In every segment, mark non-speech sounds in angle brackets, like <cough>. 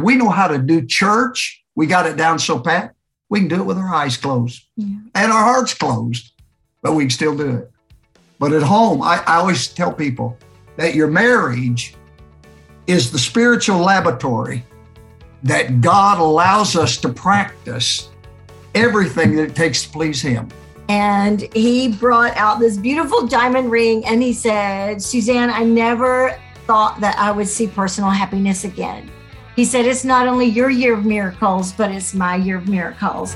We know how to do church. We got it down so pat. We can do it with our eyes closed yeah. and our hearts closed, but we can still do it. But at home, I, I always tell people that your marriage is the spiritual laboratory that God allows us to practice everything that it takes to please Him. And he brought out this beautiful diamond ring and he said, Suzanne, I never thought that I would see personal happiness again. He said, It's not only your year of miracles, but it's my year of miracles.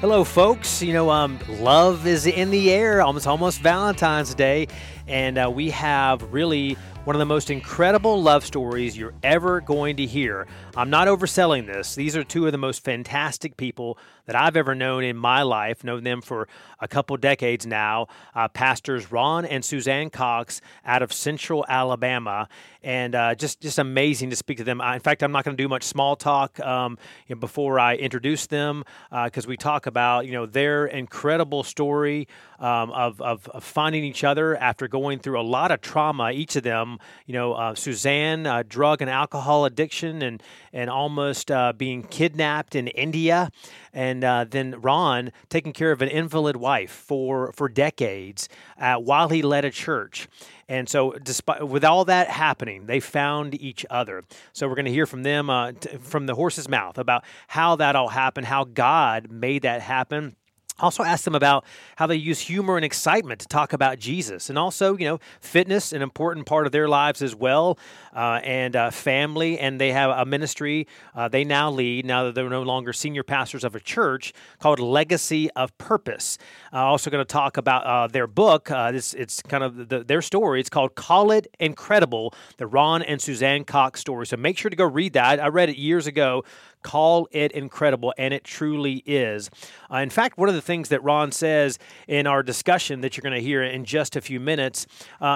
Hello, folks. You know, um, love is in the air. Almost, almost Valentine's Day, and uh, we have really one of the most incredible love stories you're ever going to hear. I'm not overselling this. These are two of the most fantastic people that I've ever known in my life, known them for a couple decades now. Uh, pastors Ron and Suzanne Cox out of Central Alabama, and uh, just just amazing to speak to them. in fact, I'm not going to do much small talk um, you know, before I introduce them because uh, we talk about you know their incredible story um, of, of, of finding each other after going through a lot of trauma. Each of them, you know, uh, Suzanne, uh, drug and alcohol addiction, and and almost uh, being kidnapped in India and uh, then Ron taking care of an invalid wife for for decades uh, while he led a church. And so, despite with all that happening, they found each other. So we're going to hear from them uh, t- from the horse's mouth about how that all happened, how God made that happen also ask them about how they use humor and excitement to talk about jesus and also you know fitness an important part of their lives as well uh, and uh, family and they have a ministry uh, they now lead now that they're no longer senior pastors of a church called legacy of purpose. Uh, also going to talk about uh, their book it's kind of the, their story. It's called call it incredible the ron and suzanne cox story. So make sure to go read that. I read it years ago Call it incredible, and it truly is. In fact, one of the things that Ron says in our discussion that you're going to hear in just a few minutes,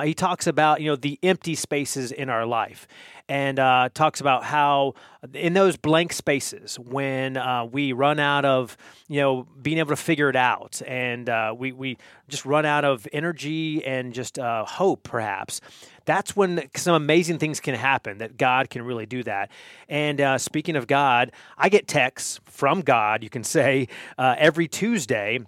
he talks about you know the empty spaces in our life, and uh, talks about how in those blank spaces when uh, we run out of you know being able to figure it out and uh, we, we just run out of energy and just uh, hope perhaps that's when some amazing things can happen that god can really do that. And uh, speaking of god i get texts from god you can say uh, every tuesday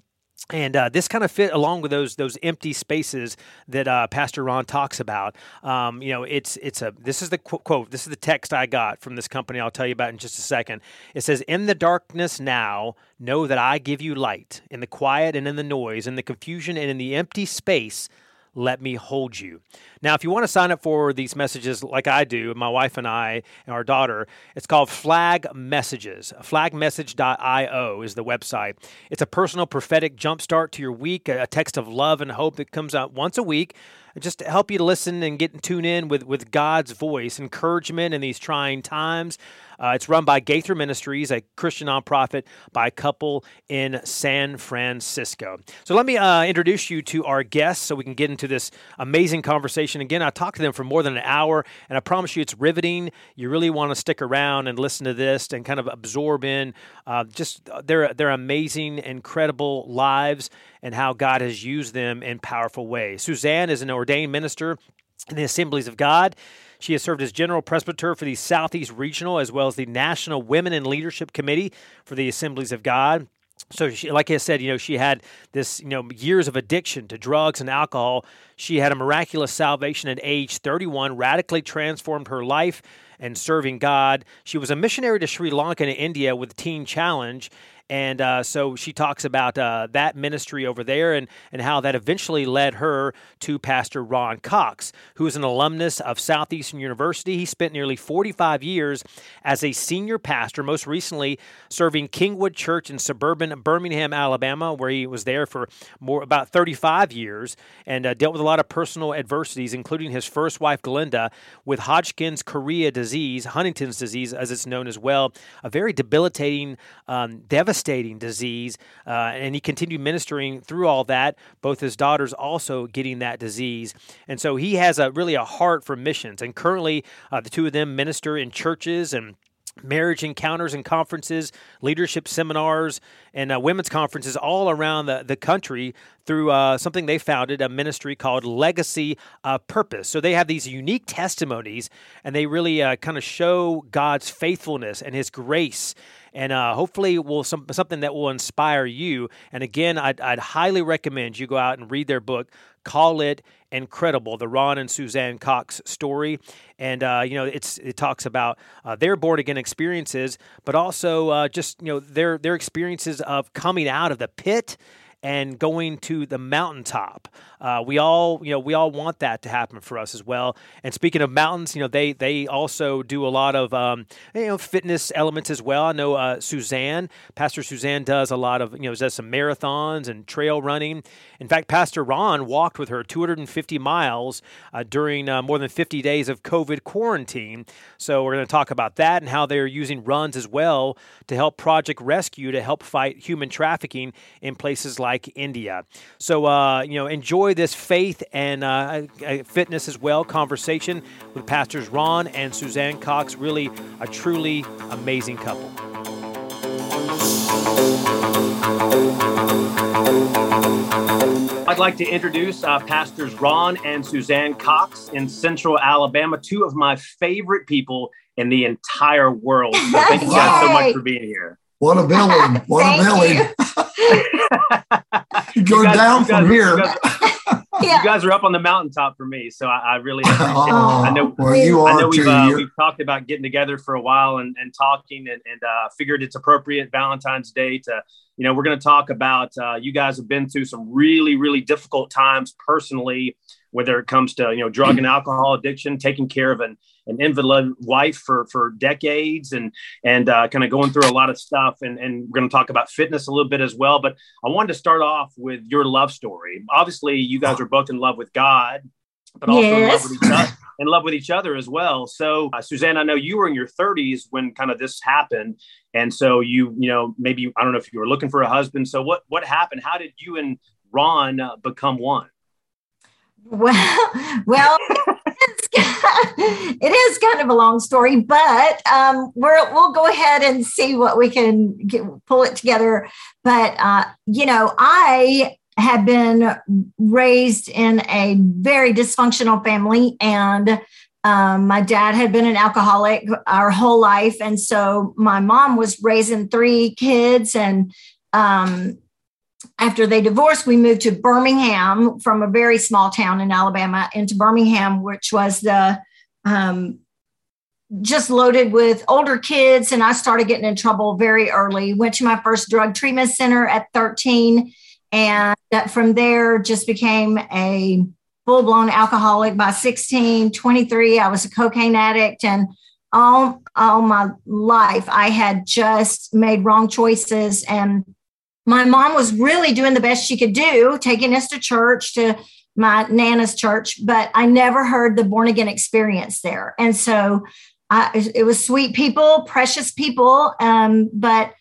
and uh, this kind of fit along with those those empty spaces that uh, Pastor Ron talks about. Um, you know, it's it's a this is the qu- quote. This is the text I got from this company. I'll tell you about in just a second. It says, "In the darkness now, know that I give you light. In the quiet and in the noise, in the confusion and in the empty space." Let me hold you. Now, if you want to sign up for these messages like I do, my wife and I and our daughter, it's called Flag Messages. Flagmessage.io is the website. It's a personal prophetic jumpstart to your week, a text of love and hope that comes out once a week just to help you to listen and get and tune in with, with God's voice, encouragement in these trying times. Uh, it's run by Gaither Ministries, a Christian nonprofit by a couple in San Francisco. So let me uh, introduce you to our guests so we can get into this amazing conversation. Again, I talked to them for more than an hour, and I promise you it's riveting. You really want to stick around and listen to this and kind of absorb in uh, just their, their amazing, incredible lives and how God has used them in powerful ways. Suzanne is an ordained minister in the Assemblies of God. She has served as general presbyter for the Southeast Regional as well as the National Women in Leadership Committee for the Assemblies of God. So, she, like I said, you know, she had this, you know, years of addiction to drugs and alcohol. She had a miraculous salvation at age 31, radically transformed her life and serving God. She was a missionary to Sri Lanka and India with Teen Challenge and uh, so she talks about uh, that ministry over there and, and how that eventually led her to Pastor Ron Cox, who is an alumnus of Southeastern University. He spent nearly 45 years as a senior pastor, most recently serving Kingwood Church in suburban Birmingham, Alabama, where he was there for more about 35 years and uh, dealt with a lot of personal adversities, including his first wife, Glenda, with Hodgkin's chorea disease, Huntington's disease, as it's known as well, a very debilitating, um, devastating devastating disease. Uh, and he continued ministering through all that, both his daughters also getting that disease. And so he has a really a heart for missions. And currently, uh, the two of them minister in churches and marriage encounters and conferences, leadership seminars, and uh, women's conferences all around the, the country through uh, something they founded, a ministry called Legacy of Purpose. So they have these unique testimonies and they really uh, kind of show God's faithfulness and His grace. And uh, hopefully, will some, something that will inspire you. And again, I'd, I'd highly recommend you go out and read their book, Call It Incredible, the Ron and Suzanne Cox story. And, uh, you know, it's it talks about uh, their born again experiences, but also uh, just, you know, their, their experiences of coming out of the pit and going to the mountaintop. Uh, we all, you know, we all want that to happen for us as well. And speaking of mountains, you know, they they also do a lot of um, you know fitness elements as well. I know uh, Suzanne, Pastor Suzanne, does a lot of you know does some marathons and trail running. In fact, Pastor Ron walked with her 250 miles uh, during uh, more than 50 days of COVID quarantine. So we're going to talk about that and how they're using runs as well to help Project Rescue to help fight human trafficking in places like India. So uh, you know, enjoy enjoy this faith and uh, fitness as well conversation with Pastors Ron and Suzanne Cox. Really a truly amazing couple. I'd like to introduce uh, Pastors Ron and Suzanne Cox in Central Alabama, two of my favorite people in the entire world. So thank you guys so much for being here. What a building! <laughs> What a building! <laughs> Go down from here <laughs> yeah. you guys are up on the mountaintop for me, so I, I really appreciate oh, it. I know, well, you I know we've, uh, we've talked about getting together for a while and, and talking, and, and uh, figured it's appropriate Valentine's Day to, you know, we're going to talk about. Uh, you guys have been through some really, really difficult times personally, whether it comes to you know drug and alcohol addiction, taking care of an an invalid wife for for decades and and uh, kind of going through a lot of stuff. And and we're going to talk about fitness a little bit as well but i wanted to start off with your love story. Obviously you guys are both in love with god but also yes. in love with each other in love with each other as well. So uh, suzanne i know you were in your 30s when kind of this happened. And so you you know maybe i don't know if you were looking for a husband. So what what happened? How did you and ron uh, become one? Well <laughs> well <laughs> it is kind of a long story, but um, we're, we'll go ahead and see what we can get, pull it together. But, uh, you know, I had been raised in a very dysfunctional family and um, my dad had been an alcoholic our whole life and so my mom was raising three kids and um, after they divorced, we moved to Birmingham from a very small town in Alabama into Birmingham, which was the um, just loaded with older kids. And I started getting in trouble very early. Went to my first drug treatment center at 13. And from there, just became a full blown alcoholic by 16, 23. I was a cocaine addict. And all, all my life, I had just made wrong choices and my mom was really doing the best she could do, taking us to church, to my Nana's church, but I never heard the born again experience there. And so I, it was sweet people, precious people, um, but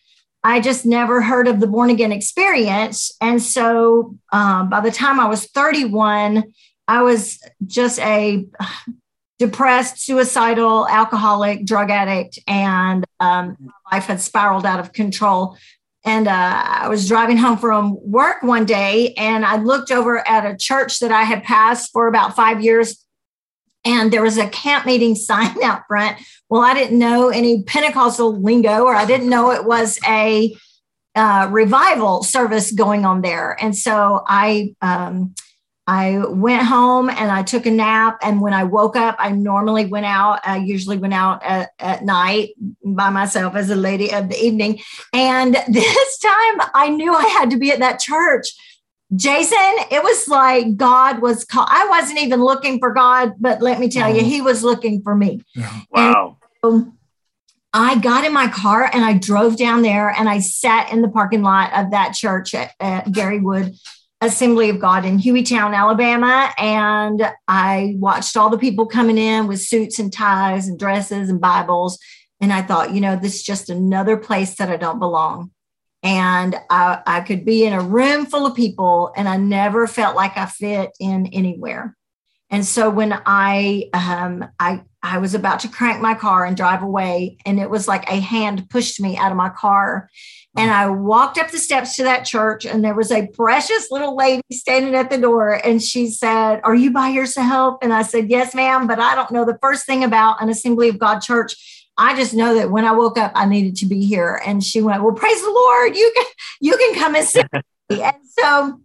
I just never heard of the born again experience. And so um, by the time I was 31, I was just a <sighs> depressed, suicidal, alcoholic, drug addict, and um, my life had spiraled out of control. And uh, I was driving home from work one day and I looked over at a church that I had passed for about five years. And there was a camp meeting <laughs> sign out front. Well, I didn't know any Pentecostal lingo, or I didn't know it was a uh, revival service going on there. And so I, um, I went home and I took a nap. And when I woke up, I normally went out. I usually went out at, at night by myself as a lady of the evening. And <laughs> this time I knew I had to be at that church. Jason, it was like God was call- I wasn't even looking for God, but let me tell you, mm-hmm. he was looking for me. Wow. So I got in my car and I drove down there and I sat in the parking lot of that church at, at Garywood Assembly of God in Hueytown, Alabama. And I watched all the people coming in with suits and ties and dresses and Bibles. And I thought, you know, this is just another place that I don't belong. And I, I could be in a room full of people and I never felt like I fit in anywhere. And so when I um, I I was about to crank my car and drive away, and it was like a hand pushed me out of my car. And mm. I walked up the steps to that church, and there was a precious little lady standing at the door. And she said, Are you by yourself? And I said, Yes, ma'am, but I don't know the first thing about an Assembly of God church. I just know that when I woke up, I needed to be here. And she went, Well, praise the Lord, you can you can come and sit. <laughs> and so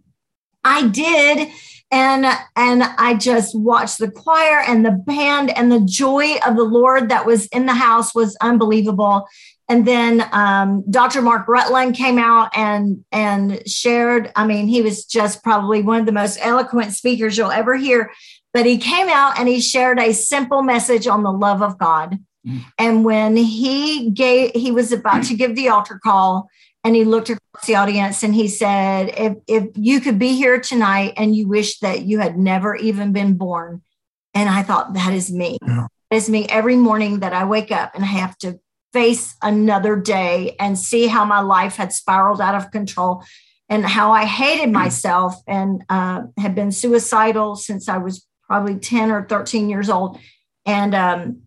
I did and and I just watched the choir and the band and the joy of the Lord that was in the house was unbelievable. And then um, Dr. Mark Rutland came out and and shared. I mean, he was just probably one of the most eloquent speakers you'll ever hear. But he came out and he shared a simple message on the love of God. Mm. And when he gave, he was about to give the altar call, and he looked across the audience and he said, if, if you could be here tonight and you wish that you had never even been born. And I thought, that is me. Yeah. That is me every morning that I wake up and I have to face another day and see how my life had spiraled out of control and how I hated myself and uh, had been suicidal since I was probably 10 or 13 years old. And um,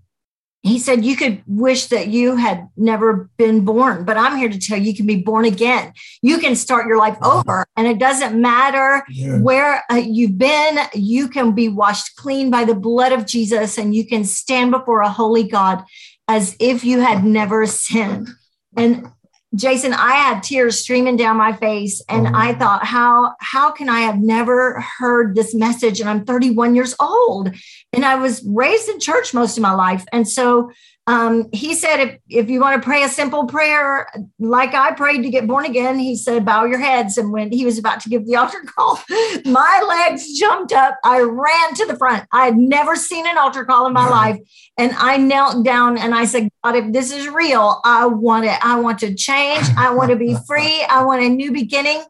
he said you could wish that you had never been born but i'm here to tell you you can be born again you can start your life over and it doesn't matter yeah. where uh, you've been you can be washed clean by the blood of jesus and you can stand before a holy god as if you had never sinned. And Jason, I had tears streaming down my face and oh. I mm-hmm. thought how how can I have never heard this message? And I'm 31 years old and I was raised in church most of my life. And so um, he said, if, if you want to pray a simple prayer, like I prayed to get born again, he said, bow your heads. And when he was about to give the <laughs> altar call, my legs jumped up. I ran to the front. I had never seen an altar call in my yeah. life. And I knelt down and I said, God, if this is real, I want it. I want to change. I want to be <laughs> free. I want a new beginning.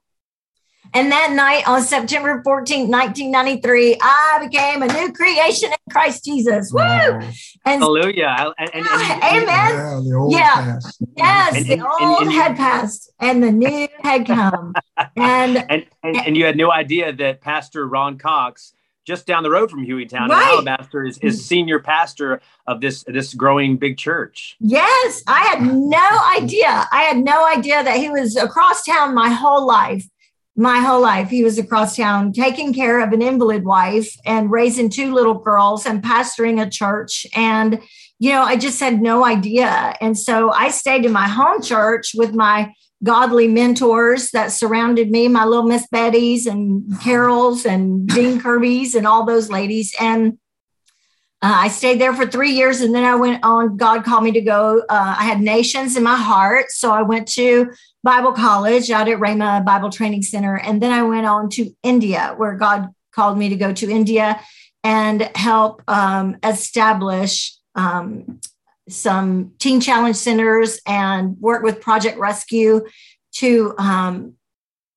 And that night on September 14, 1993, I became a new creation in Christ Jesus. Woo! And Hallelujah. And, and, and, amen. Yeah, the old yeah. Yes, the old had passed and the new had come. <laughs> And, and, and, you had no idea that Pastor Ron Cox just down the road from Hueytown right. in Alabaster is, is senior pastor of this this growing big church. Yes, I had no idea. I had no idea that he was across town my whole life my whole life. He was across town taking care of an invalid wife and raising two little girls and pastoring a church. And, you know, I just had no idea. And so I stayed in my home church with my godly mentors that surrounded me, my little Miss Betty's and Carol's and Dean Kirby's and all those ladies. And uh, I stayed there for three years and then I went on. God called me to go. Uh, I had nations in my heart. So I went to Bible college out at Rhema Bible Training Center. And then I went on to India, where God called me to go to India and help um, establish um, some teen challenge centers and work with Project Rescue to um,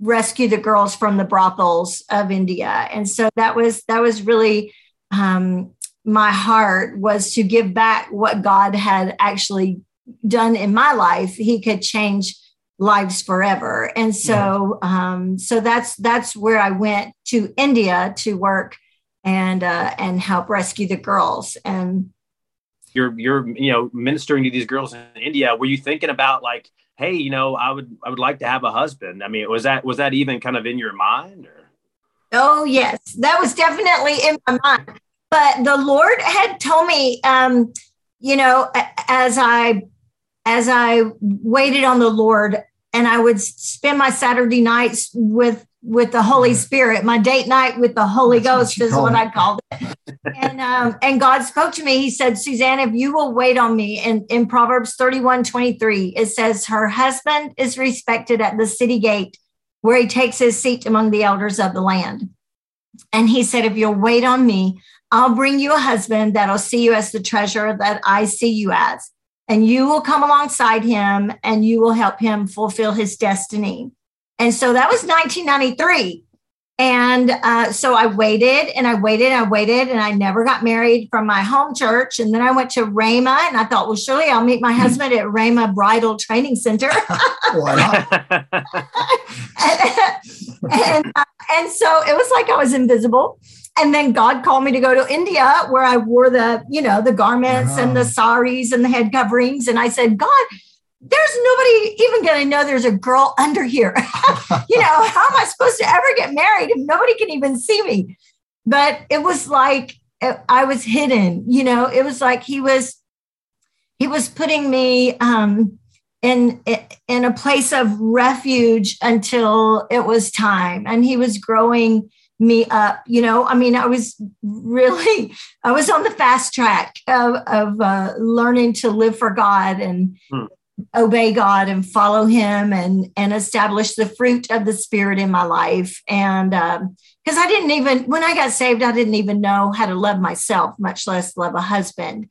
rescue the girls from the brothels of India. And so that was that was really um, my heart was to give back what God had actually done in my life. He could change lives forever. And so um, so that's that's where i went to india to work and uh, and help rescue the girls. And you're you're you know ministering to these girls in india. Were you thinking about like hey you know i would i would like to have a husband? I mean was that was that even kind of in your mind or? Oh yes. That was definitely in my mind but the lord had told me um you know as i as I waited on the Lord and I would spend my Saturday nights with with the Holy Spirit. My date night with the Holy That's Ghost what is what. I called it. and um, and God spoke to me. He said, Suzanne, if you will wait on me, and in Proverbs 31, 23, it says, Her husband is respected at the city gate where he takes his seat among the elders of the land. And he said, If you'll wait on me, I'll bring you a husband that'll see you as the treasure that I see you as and you will come alongside him and you will help him fulfill his destiny. And so that was 1993. And uh, so I waited and I waited, and I waited, and I never got married from my home church. And then I went to Rhema, and I thought, well, surely I'll meet my husband at Rhema Bridal Training Center. <laughs> <laughs> and, <laughs> and, uh, and so it was like I was invisible. And then God called me to go to India where I wore the, you know, the garments and the saris and the head coverings. And I said, God, there's nobody even going to know there's a girl under here. <laughs> you know, how am I supposed to ever get married if nobody can even see me? But it was like I was hidden, you know, it was like he was he was putting me um in in a place of refuge until it was time and he was growing me up you know? I mean i was really i was on the fast track of, of uh, learning to live for god and hmm. obey god and follow him and and establish the fruit of the spirit in my life. And because um, i didn't even when i got saved i didn't even know how to love myself much less love a husband.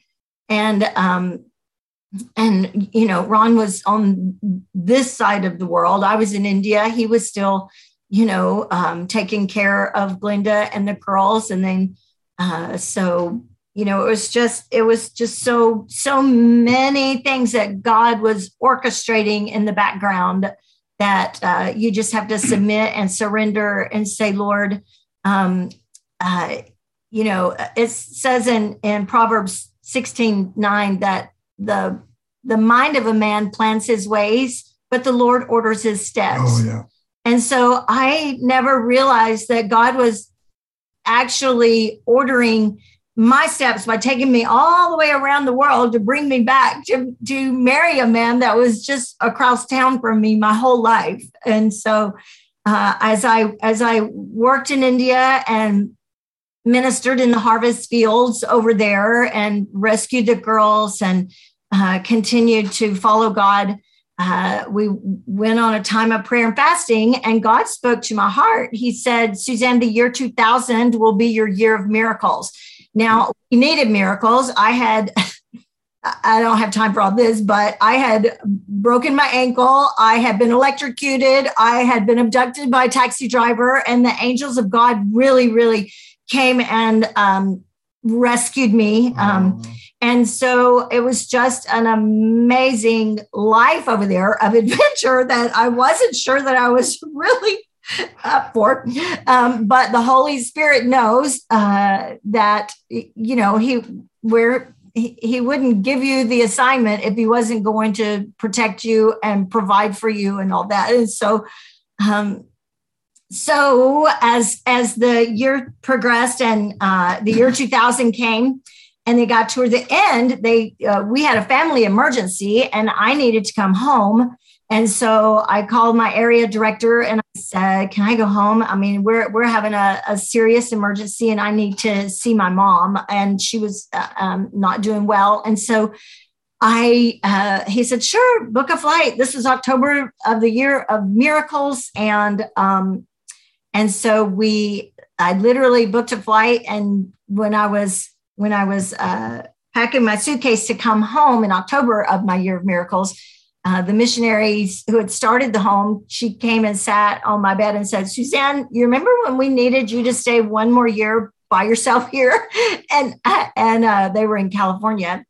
And um, and you know ron was on this side of the world. I was in india. He was still you know um, taking care of Glenda and the girls and then uh, so you know it was just it was just so so many things that god was orchestrating in the background that uh, you just have to submit and surrender and say lord um, uh, you know it says in in proverbs 16 9 that the the mind of a man plans his ways, but the Lord orders his steps. Oh, yeah. And so I never realized that God was actually ordering my steps by taking me all the way around the world to bring me back to, to marry a man that was just across town from me my whole life. And so uh, as I as I worked in India and ministered in the harvest fields over there and rescued the girls and uh, continued to follow God. Uh, we went on a time of prayer and fasting, and God spoke to my heart. He said, Suzanne, the year 2000 will be your year of miracles. Now, we needed miracles. I had, <laughs> I don't have time for all this, but I had broken my ankle. I had been electrocuted. I had been abducted by a taxi driver, and the angels of God really, really came and um, rescued me. Um, and so it was just an amazing life over there of adventure that I wasn't sure that I was <laughs> really up for. Um, but the Holy Spirit knows uh, that, you know, he, where he, he wouldn't give you the assignment if he wasn't going to protect you and provide for you and all that. And so, um, so as as the year progressed and uh, the year 2000 came, and they got toward the end they uh, we had a family emergency and i needed to come home. And so i called my area director and i said can i go home? I mean we're, we're having a, a serious emergency and i need to see my mom. And she was uh, um, not doing well. And so I uh, he said, sure, book a flight. This was October of the year of miracles, and um, and so we I literally booked a flight. And when I was when I was uh, packing my suitcase to come home in October of my year of miracles, uh, the missionaries who had started the home, she came and sat on my bed and said, Suzanne, you remember when we needed you to stay one more year by yourself <laughs> here? and uh, and uh, they were in California.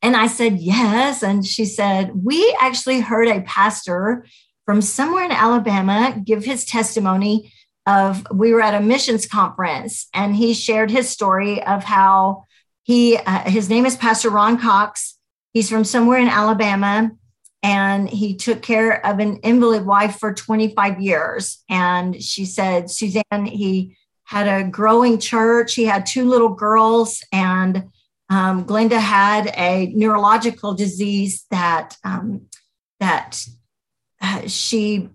And I said, yes. And she said, we actually heard a pastor from somewhere in Alabama give his testimony of we were at a missions conference and he shared his story of how he uh, his name is pastor ron cox. He's from somewhere in alabama and he took care of an invalid wife for 25 years. And she said suzanne he had a growing church. He had two little girls and um, glenda had a neurological disease that um, that <sighs> she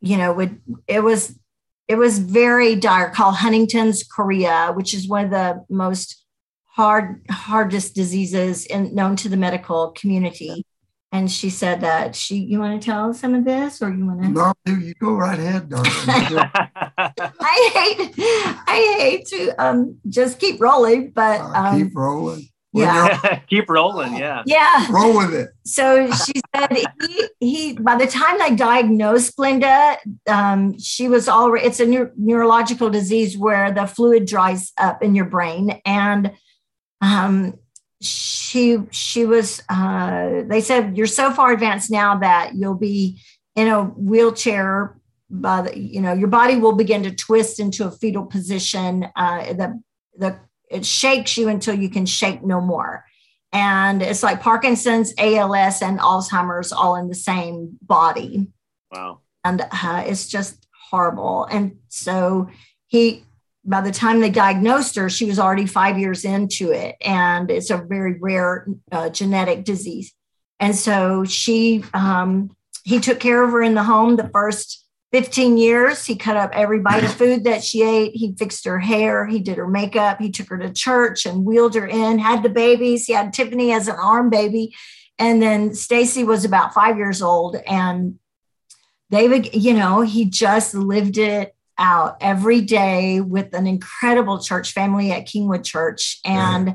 you know, would it was it was very dire called Huntington's chorea, which is one of the most hard hardest diseases in, known to the medical community. And she said that she, you want to tell some of this, or you want to? No, you go right ahead, darling. <laughs> I hate, I hate to um, just keep rolling, but um, keep rolling yeah. <laughs> keep rolling yeah. Yeah. Roll with it. So she said he, he by the time they diagnosed glenda um, she was already it's a neur- neurological disease where the fluid dries up in your brain and um, she she was uh, they said you're so far advanced now that you'll be in a wheelchair by the, you know, your body will begin to twist into a fetal position. Uh, the, the, it shakes you until you can shake no more. And it's like Parkinson's, ALS, and Alzheimer's all in the same body. Wow. And uh, it's just horrible. And so he, by the time they diagnosed her, she was already five years into it. And it's a very rare uh, genetic disease. And so she, um, he took care of her in the home the first 15 years. He cut up every bite of <laughs> food that she ate. He fixed her hair. He did her makeup. He took her to church and wheeled her in, had the babies. He had Tiffany as an arm baby. And then Stacy was about five years old. And David, you know, he just lived it out every day with an incredible church family at Kingwood Church. And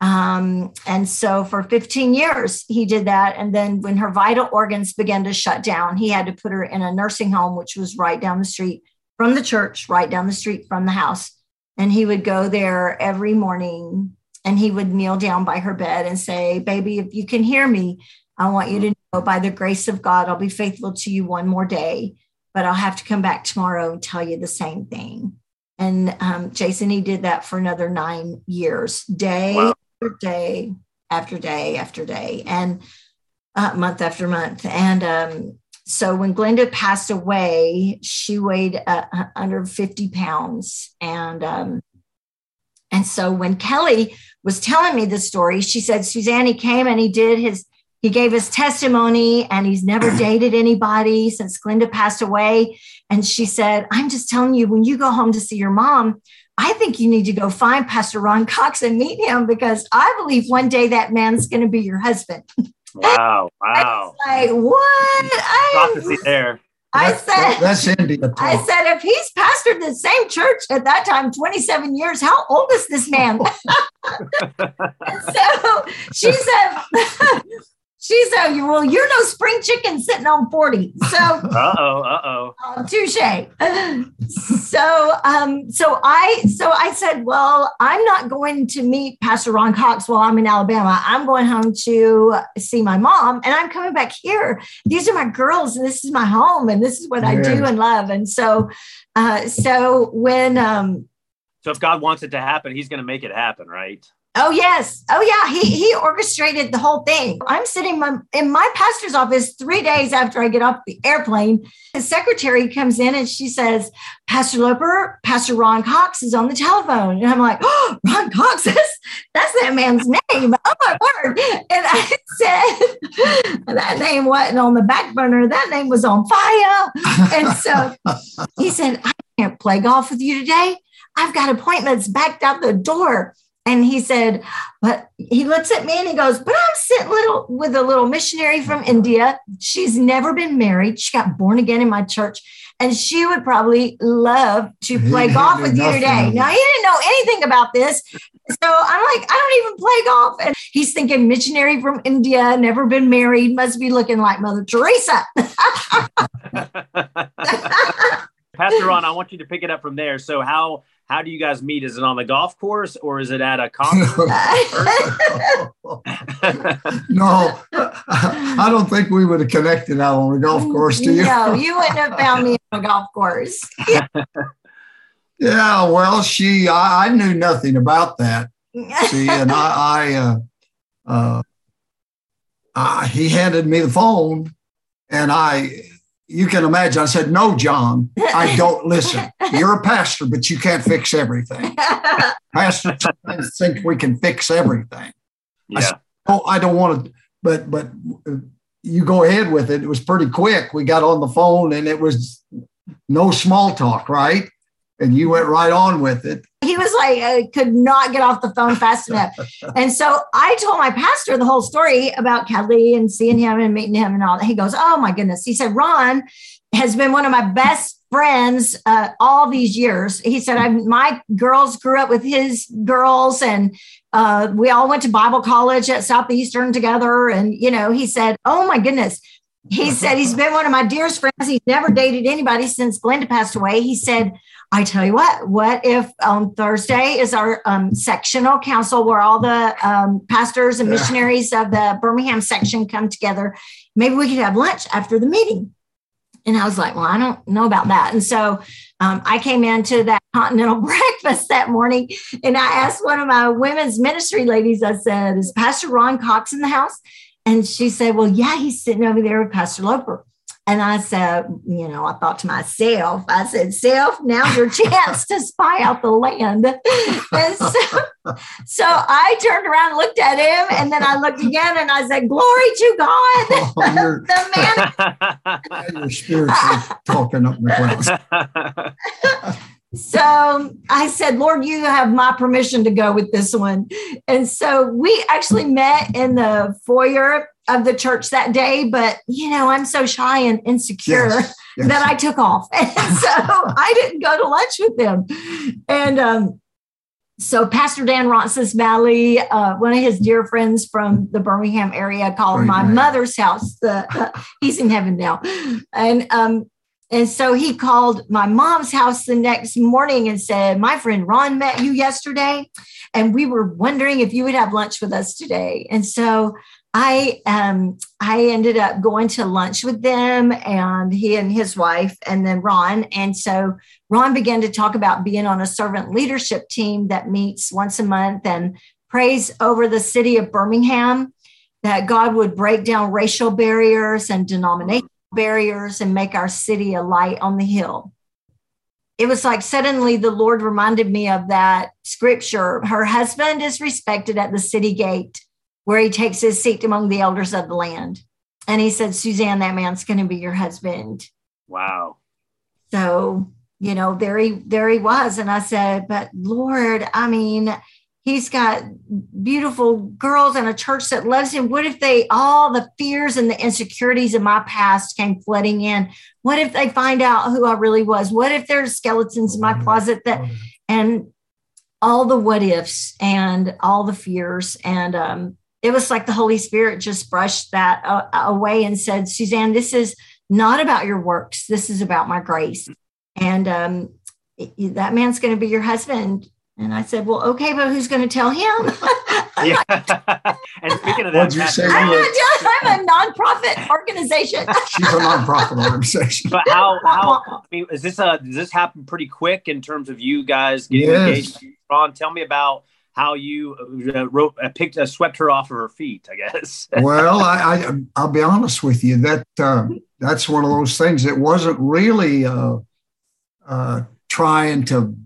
um, and so for 15 years, he did that. And then when her vital organs began to shut down, he had to put her in a nursing home, which was right down the street from the church, right down the street from the house. And he would go there every morning and he would kneel down by her bed and say, Baby, if you can hear me, I want you to know by the grace of God, I'll be faithful to you one more day, but I'll have to come back tomorrow and tell you the same thing. And um, Jason, he did that for another nine years, day wow after day after day after day and uh, month after month. And um, so when Glenda passed away, she weighed uh, under 50 pounds. And um, and so when Kelly was telling me the story, she said Suzanne he came and he did his he gave his testimony and he's never <clears throat> dated anybody since Glenda passed away. And she said, I'm just telling you, when you go home to see your mom, I think you need to go find Pastor Ron Cox and meet him because I believe one day that man's going to be your husband. Wow! <laughs> Wow! like what? Prophecy there. I said that's India. Talk. I said if he's pastored the same church at that time, 27 years, how old is this man? <laughs> <laughs> so she said, she said, "Well, you're no spring chicken sitting on 40." So, <laughs> uh oh, uh oh, uh, touche. So, um, so I, so I said, "Well, I'm not going to meet Pastor Ron Cox while I'm in Alabama. I'm going home to see my mom, and I'm coming back here. These are my girls, and this is my home, and this is what yeah. I do and love." And so, uh, so when, um, so if God wants it to happen, He's going to make it happen, right? Oh yes. Oh yeah. He he orchestrated the whole thing. I'm sitting in my pastor's office three days after I get off the airplane. The secretary comes in and she says, Pastor Loper, Pastor Ron Cox is on the telephone. And I'm like, oh, <gasps> Ron Cox, that's, that's that man's name. Oh my word. And I <laughs> said, that name wasn't on the back burner. That name was on fire. And so he said, I can't play golf with you today. I've got appointments backed out the door. And he said, but he looks at me and he goes, but I'm sitting little with a little missionary from India. She's never been married. She got born again in my church. And she would probably love to play golf with you today. Now he didn't know anything about this. So I'm like, I don't even play golf. And he's thinking missionary from India, never been married, must be looking like Mother Teresa. <laughs> <laughs> Pastor Ron, I want you to pick it up from there. So how how do you guys meet? Is it on the golf course or is it at a conference? <laughs> <laughs> no, I don't think we would have connected out on the golf course. Do you? No, you wouldn't have found me on a golf course. <laughs> yeah, well, she, I, I, knew nothing about that. See, and I, I, uh, uh, I, he handed me the phone, and I you can imagine. I said, No, John, I <laughs> don't listen. You're a pastor, but you can't fix everything. <laughs> Pastors sometimes think we can fix everything. Yeah. I said, oh, I don't want to, but, but uh, you go ahead with it. It was pretty quick. We got on the phone and it was no small talk, right? And you went right on with it. Was like, I could not get off the phone fast enough. <laughs> and so I told my pastor the whole story about Kelly and seeing him and meeting him and all that. He goes, Oh my goodness. He said, Ron has been one of my best friends uh, all these years. He said, I, My girls grew up with his girls and uh, we all went to Bible college at Southeastern together. And, you know, he said, Oh my goodness. He said he's <laughs> been one of my dearest friends. He's never dated anybody since Glenda passed away. He said, I tell you what, what if on Thursday is our um, sectional council where all the um, pastors and missionaries of the Birmingham section come together? Maybe we could have lunch after the meeting. And I was like, well, I don't know about that. And so um, I came into that continental <laughs> breakfast that morning and I asked one of my women's ministry ladies, I said, is Pastor Ron Cox in the house? And she said, well, yeah, he's sitting over there with Pastor Loper. And I said, you know, I thought to myself, I said, Self, now's your chance to spy out the land. And so, so I turned around and looked at him, and then I looked again and I said, Glory to God. Oh, <laughs> the man. <laughs> your spirit's talking up the clouds. <laughs> so I said, Lord, you have my permission to go with this one. And so we actually met in the foyer of the church that day, but you know, I'm so shy and insecure yes, yes. that I took off. <laughs> And so <laughs> I didn't go to lunch with them. And um, so Pastor Dan Roncesvalles, uh, one of his dear friends from the Birmingham area, called my mother's house. The, uh, <laughs> he's in heaven now. And um, and so he called my mom's house the next morning and said, My friend Ron met you yesterday, and we were wondering if you would have lunch with us today. And so I um I ended up going to lunch with them and he and his wife and then Ron and so Ron began to talk about being on a servant leadership team that meets once a month and prays over the city of Birmingham that God would break down racial barriers and denominational barriers and make our city a light on the hill. It was like suddenly the Lord reminded me of that scripture. Her husband is respected at the city gate where he takes his seat among the elders of the land. And he said, Suzanne, that man's going to be your husband. Wow. So, you know, there he there he was. And I said, But Lord, I mean, he's got beautiful girls and a church that loves him. What if they all the fears and the insecurities of my past came flooding in? What if they find out who I really was? What if there's skeletons in my closet that and all the what ifs and all the fears and um it was like the Holy Spirit just brushed that uh, away and said, Suzanne, this is not about your works. This is about my grace. And um, that man's going to be your husband. And I said, well, okay, but who's going to tell him? <laughs> yeah. <laughs> and speaking of that, you say I'm, a, I'm a nonprofit organization. <laughs> She's a nonprofit organization. But how, how, I mean, is this a, does this happen pretty quick in terms of you guys getting yes. engaged? Ron, tell me about how you uh, wrote, uh, picked, uh, swept her off of her feet, I guess. well, I, I, will be honest with you that uh, that's one of those things that wasn't really uh, uh, trying to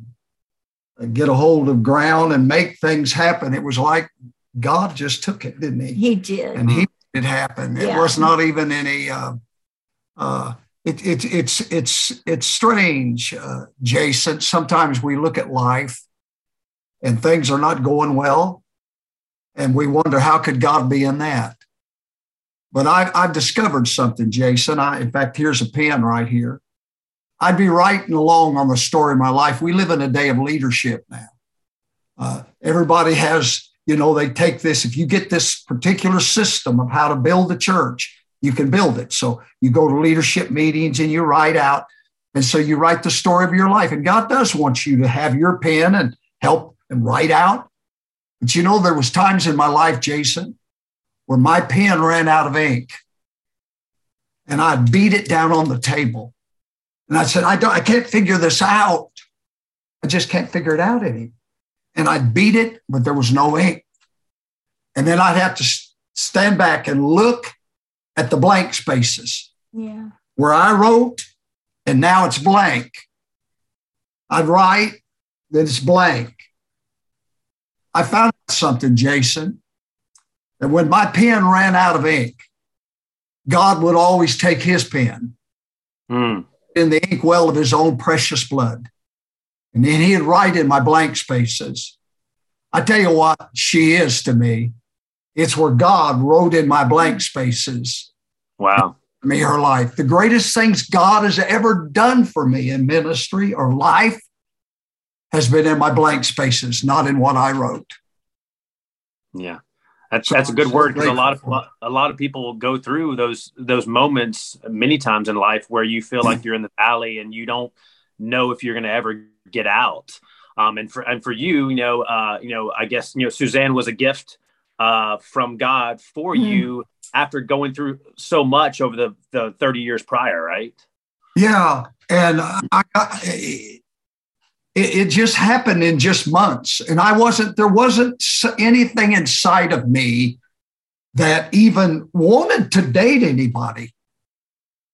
get a hold of ground and make things happen. It was like God just took it, didn't he? He did, and he made it happen. Yeah. It was not even any. Uh, uh, it, it, it's it's it's strange, uh, Jason. Sometimes we look at life and things are not going well. And we wonder, how could God be in that? But I've, I've discovered something, Jason. I, in fact, here's a pen right here. I'd be writing along on the story of my life. We live in a day of leadership now. Uh, everybody has, you know, they take this, if you get this particular system of how to build a church, you can build it. So you go to leadership meetings and you write out. And so you write the story of your life. And God does want you to have your pen and help and write out. But you know, there was times in my life, Jason, where my pen ran out of ink and I beat it down on the table. And I said, I, don't, I can't figure this out. I just can't figure it out any. And I'd beat it, but there was no ink. And then I'd have to stand back and look at the blank spaces yeah. where I wrote and now it's blank. I'd write, then it's blank. I found something, Jason, that when my pen ran out of ink, God would always take his pen mm. In the inkwell of his own precious blood. And then he'd write in my blank spaces. I tell you what she is to me. It's where God wrote in my blank spaces. Wow. Me, her life. The greatest things God has ever done for me in ministry or life has been in my blank spaces, not in what I wrote. Yeah. That's, that's a good word because a lot of a lot of people go through those those moments many times in life where you feel like you're in the valley and you don't know if you're going to ever get out. Um, and for and for you, you know, uh, you know, I guess you know, Suzanne was a gift uh, from God for mm. you after going through so much over the the 30 years prior, right? Yeah, and I got it, it just happened in just months, and I wasn't there wasn't anything inside of me that even wanted to date anybody.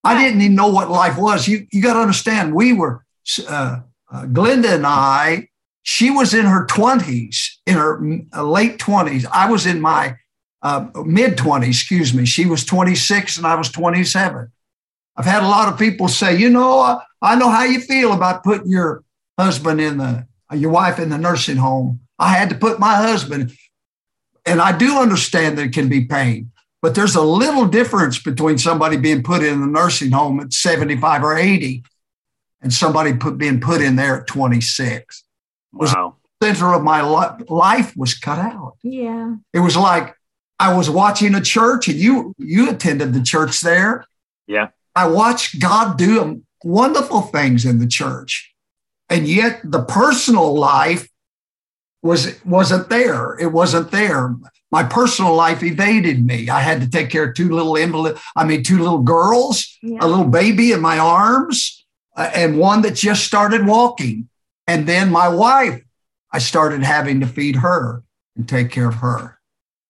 I didn't even know what life was. You you got to understand, we were uh, uh, Glenda and I. She was in her twenties, in her uh, late twenties. I was in my uh, mid twenties. Excuse me. She was twenty six, and I was twenty seven. I've had a lot of people say, you know, I know how you feel about putting your husband in the your wife in the nursing home. I had to put my husband, and I do understand that it can be pain. But there's a little difference between somebody being put in the nursing home at 75 or 80 and somebody put, being put in there at 26. Wow. The center of my life was cut out. Yeah. It was like I was watching a church and you you attended the church there. Yeah. I watched God do wonderful things in the church. And yet the personal life was wasn't there. It wasn't there my personal life evaded me. I had to take care of two little invalid, I mean, two little girls, yeah. a little baby in my arms, uh, and one that just started walking. And then my wife, I started having to feed her and take care of her.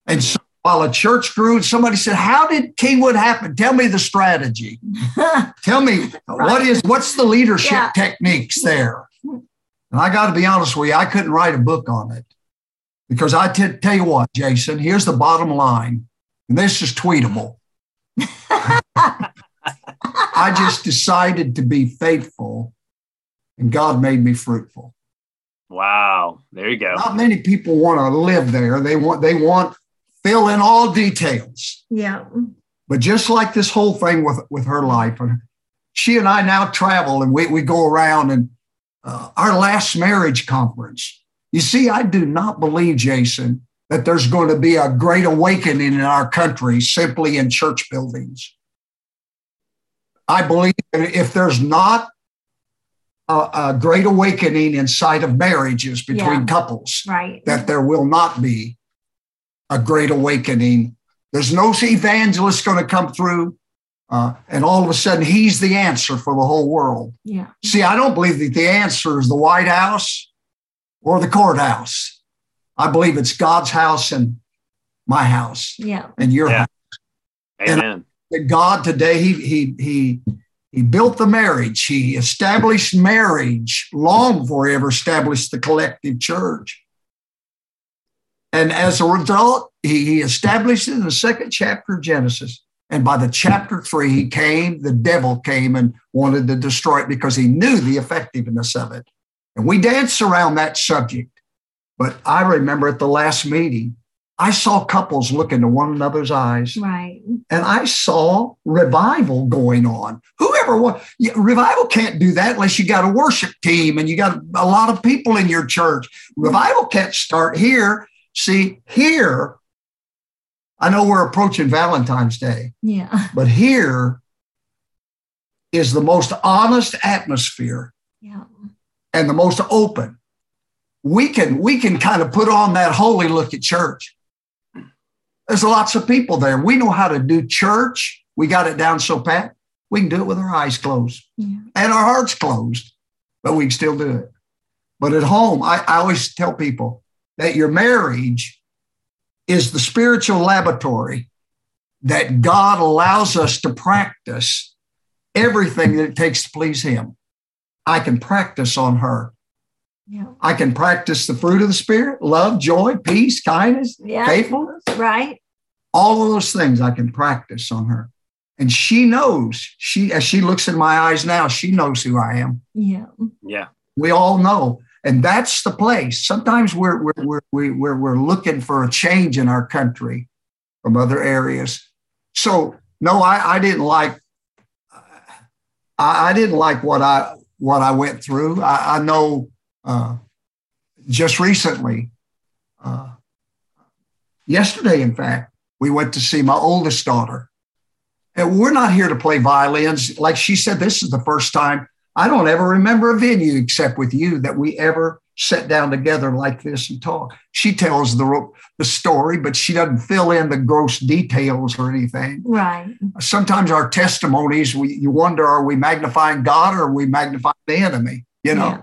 And so while a church grew, somebody said, How did Kingwood happen? Tell me the strategy. <laughs> Tell me what is what's the leadership yeah. techniques there? And I got to be honest with you, I couldn't write a book on it. Because I t- tell you what, Jason, here's the bottom line, and this is tweetable. <laughs> I just decided to be faithful, and God made me fruitful. Wow, there you go. Not many people want to live there. They want they want fill in all details. Yeah. But just like this whole thing with with her life, she and I now travel and we we go around and uh, our last marriage conference you see, I do not believe, Jason, that there's going to be a great awakening in our country simply in church buildings. I believe if there's not a, a great awakening inside of marriages between yeah. couples, right. that there will not be a great awakening. There's no evangelist going to come through. Uh, and all of a sudden, he's the answer for the whole world. Yeah. See, I don't believe that the answer is the White House or the courthouse. I believe it's God's house and my house. Yeah. And your yeah. house. Amen. And God today, he he he he built the marriage. He established marriage long before he ever established the collective church. And as a result, he, he established it in the second chapter of Genesis. And by the chapter three, he came, the devil came and wanted to destroy it because he knew the effectiveness of it. And we danced around that subject. But I remember at the last meeting, I saw couples look into one another's eyes. Right. And I saw revival going on. Whoever was, yeah, revival can't do that unless you got a worship team and you got a lot of people in your church. Revival can't start here. See, here, I know we're approaching Valentine's Day. Yeah. <laughs> But here is the most honest atmosphere. Yeah and the most open, we can we can kind of put on that holy look at church. There's lots of people there. We know how to do church. We got it down so pat. We can do it with our eyes closed yeah. and our hearts closed, but we can still do it. But at home, I, I always tell people that your marriage is the spiritual laboratory that God allows us to practice everything that it takes to please Him. I can practice on her. Yeah. I can practice the fruit of the spirit, love, joy, peace, kindness, yeah. faithfulness. Right. All of those things I can practice on her. And she knows, she as she looks in my eyes now, she knows who I am. Yeah. Yeah. We all know. And that's the place. Sometimes we're we're we're we're, we're looking for a change in our country from other areas. So no, I, I didn't like I, I didn't like what I what I went through. I, I know uh, just recently, uh, yesterday, in fact, we went to see my oldest daughter. And we're not here to play violins. Like she said, this is the first time I don't ever remember a venue except with you that we ever sat down together like this and talk. She tells the the story, but she doesn't fill in the gross details or anything. Right. Sometimes our testimonies, we you wonder, are we magnifying God or are we magnifying the enemy? You know.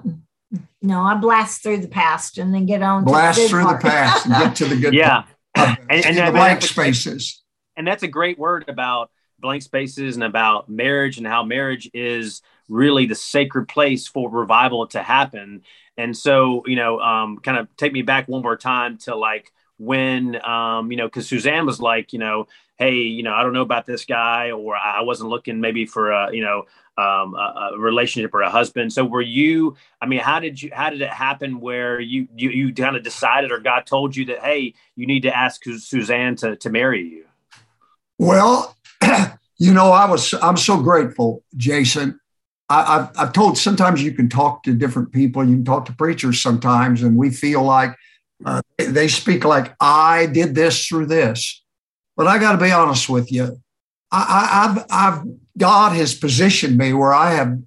Yeah. No, I blast through the past and then get on. Blast the through part. the past and get to the good. Yeah. Part. And- and the blank spaces. and that's a great word about blank spaces and about marriage and how marriage is really the sacred place for revival to happen and so you know um, kind of take me back one more time to like when um, you know because suzanne was like you know hey you know i don't know about this guy or i wasn't looking maybe for a you know um, a, a relationship or a husband so were you i mean how did you how did it happen where you you, you kind of decided or god told you that hey you need to ask suzanne to, to marry you Well, <clears throat> you know, I was I'm so grateful, Jason. I, I've I've told sometimes you can talk to different people, you can talk to preachers sometimes, and we feel like uh, they speak like I did this through this. But I got to be honest with you, I, I, I've I've God has positioned me where I have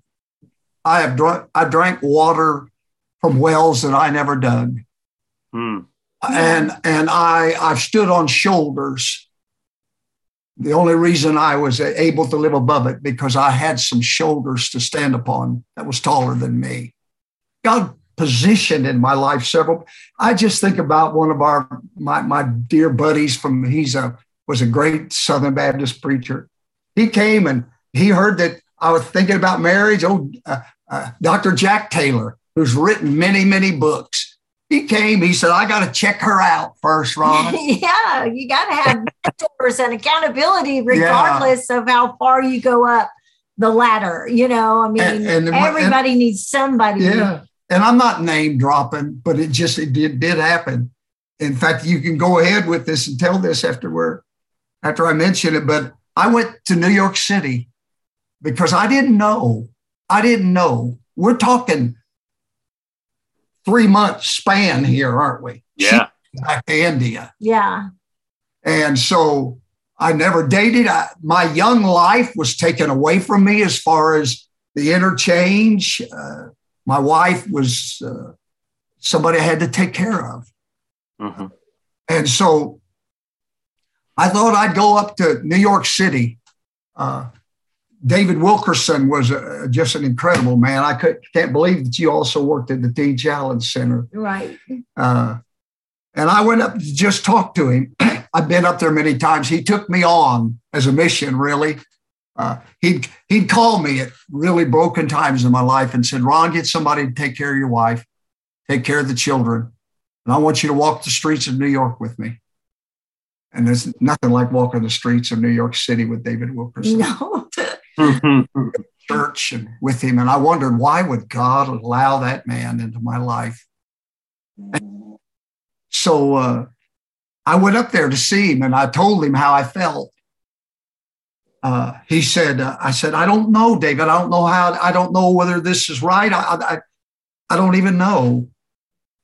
I have drunk I drank water from wells that I never dug Hmm. and and I I've stood on shoulders. The only reason I was able to live above it because I had some shoulders to stand upon that was taller than me. God positioned in my life several. I just think about one of our my my dear buddies from he's a was a great Southern Baptist preacher. He came and he heard that I was thinking about marriage. Oh, uh, uh, Dr. Jack Taylor, who's written many many books he came. He said, "I got to check her out first, Ron." <laughs> yeah, you got to have mentors and accountability, regardless of how far you go up the ladder. You know, I mean, And- and- everybody needs somebody. yeah, and I'm not name dropping, but it just it did did happen. In fact, you can go ahead with this and tell this after we're after I mention it. But I went to New York City because I didn't know. I didn't know. We're talking three months span here, aren't we? Yeah. Back to India. Yeah. And so I never dated. I, my young life was taken away from me as far as the interchange. Uh, my wife was uh, somebody I had to take care of. hmm And so I thought I'd go up to New York City. Uh, David Wilkerson was uh just an incredible man. I could, can't believe that you also worked at the Teen Challenge Center. Right. Uh, and I went up to just talk to him. <clears throat> I've been up there many times. He took me on as a mission, really. Uh, he'd, he'd call me at really broken times in my life and said, Ron, get somebody to take care of your wife, take care of the children. And I want you to walk the streets of New York with me. And there's nothing like walking the streets of New York City with David Wilkerson No. <laughs> church and with him. And I wondered, why would God allow that man into my life? So uh, I went up there to see him and I told him how I felt. Uh, he said, uh, I said, I don't know, David. I don't know how, I don't know whether this is right. I, I, I don't even know.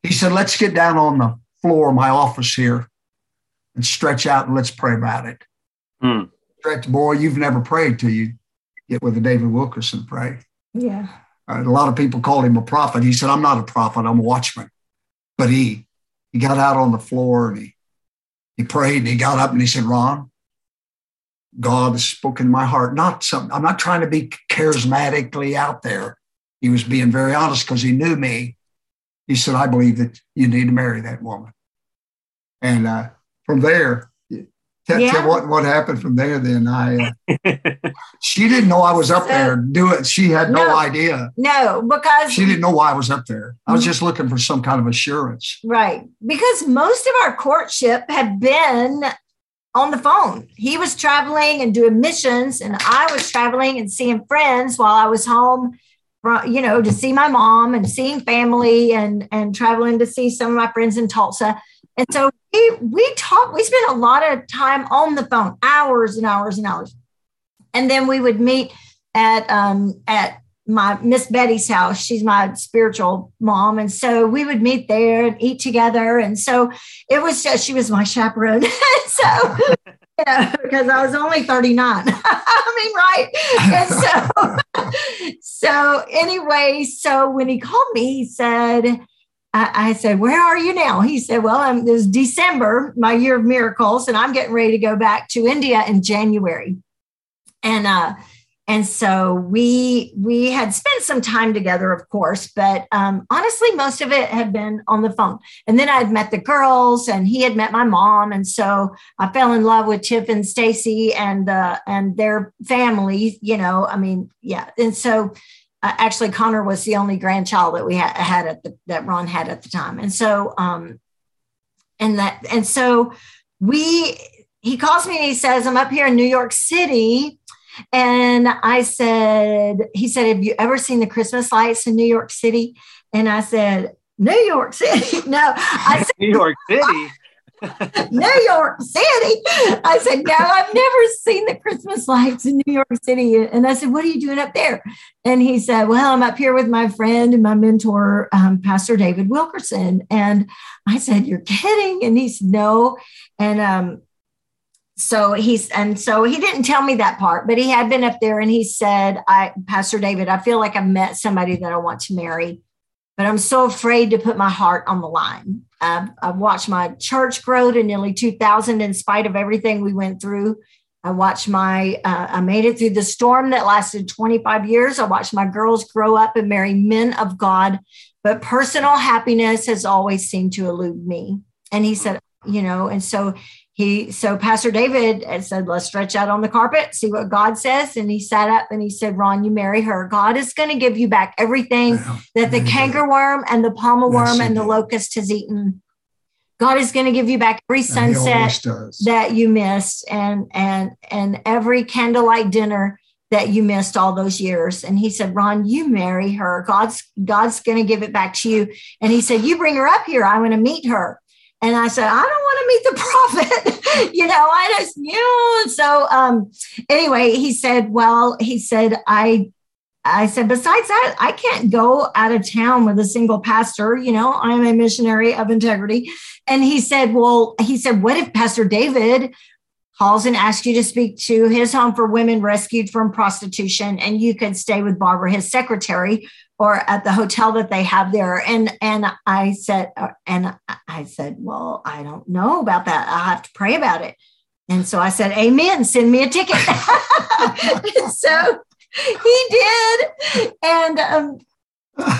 He said, let's get down on the floor of my office here and stretch out and let's pray about it. Hmm. Stretch, boy, you've never prayed till you get with a David Wilkerson pray. Yeah. Uh, a lot of people called him a prophet. He said, I'm not a prophet, I'm a watchman. But he he got out on the floor and he he prayed and he got up and he said, Ron, God has spoken in my heart. Not some, I'm not trying to be charismatically out there. He was being very honest because he knew me. He said, I believe that you need to marry that woman. And uh, from there, tell, Yeah. tell what, what happened from there. Then I, uh, <laughs> she didn't know I was up So- there doing it. She had no No. idea. No, because She didn't know why I was up there. I was Mhm. just looking for some kind of assurance. Right. Because most of our courtship had been on the phone. He was traveling and doing missions, and I was traveling and seeing friends while I was home, from, you know, to see my mom and seeing family and, and traveling to see some of my friends in Tulsa. And so we, we talk, we spent a lot of time on the phone, hours and hours and hours. And then we would meet at, um, at my Miss Betty's house. She's my spiritual mom. And so we would meet there and eat together. And so it was just, she was my chaperone. <laughs> so, <laughs> you know, because I was only 39. <laughs> I mean, right. And so, so anyway, so when he called me, he said, I, said, Where are you now? He said, Well, I'm, it was December, my year of miracles, and I'm getting ready to go back to India in January. And uh, and so we we had spent some time together of course but um, honestly most of it had been on the phone and then i had met the girls and he had met my mom and so i fell in love with tiff and stacy and uh, and their family you know i mean yeah and so uh, actually connor was the only grandchild that we had, had at the, that ron had at the time and so um and that and so we he calls me and he says i'm up here in new york city and I said, he said, Have you ever seen the Christmas lights in New York City? And I said, New York City. <laughs> No, I said, New York City. New York City. I said, No, I've never seen the Christmas lights in New York City. And I said, What are you doing up there? And he said, Well, I'm up here with my friend and my mentor, um, Pastor David Wilkerson. And I said, You're kidding. And he said, No. And um, so he's and so he didn't tell me that part but he had been up there and he said i pastor david i feel like i've met somebody that i want to marry but i'm so afraid to put my heart on the line i've, I've watched my church grow to nearly 2000 in spite of everything we went through. I watched my uh, i made it through the storm that lasted 25 years. I watched my girls grow up and marry men of god. But personal happiness has always seemed to elude me. And he said you know and so he so pastor david said let's stretch out on the carpet see what god says. And he sat up and he said ron you marry her. God is going to give you back everything that the cankerworm and the palmer worm and the locust has eaten. God is going to give you back every sunset that you missed and and and every candlelight dinner that you missed all those years. And he said ron you marry her. God's god's going to give it back to you. And he said you bring her up here. I want to meet her and I said, I don't want to meet the <laughs> prophet. you know, I just, knew. So um, anyway, he said, well, he said, I I said, besides that, I can't go out of town with a single pastor. You know, I'm a missionary of integrity. And he said, Well, he said, what if Pastor David calls and asks you to speak to his home for women rescued from prostitution and you could stay with Barbara, his secretary, or at the hotel that they have there. And and i said uh, and i said well i don't know about that. I'll have to pray about it. And so i said amen. Send me a ticket. <laughs> So he did. And um,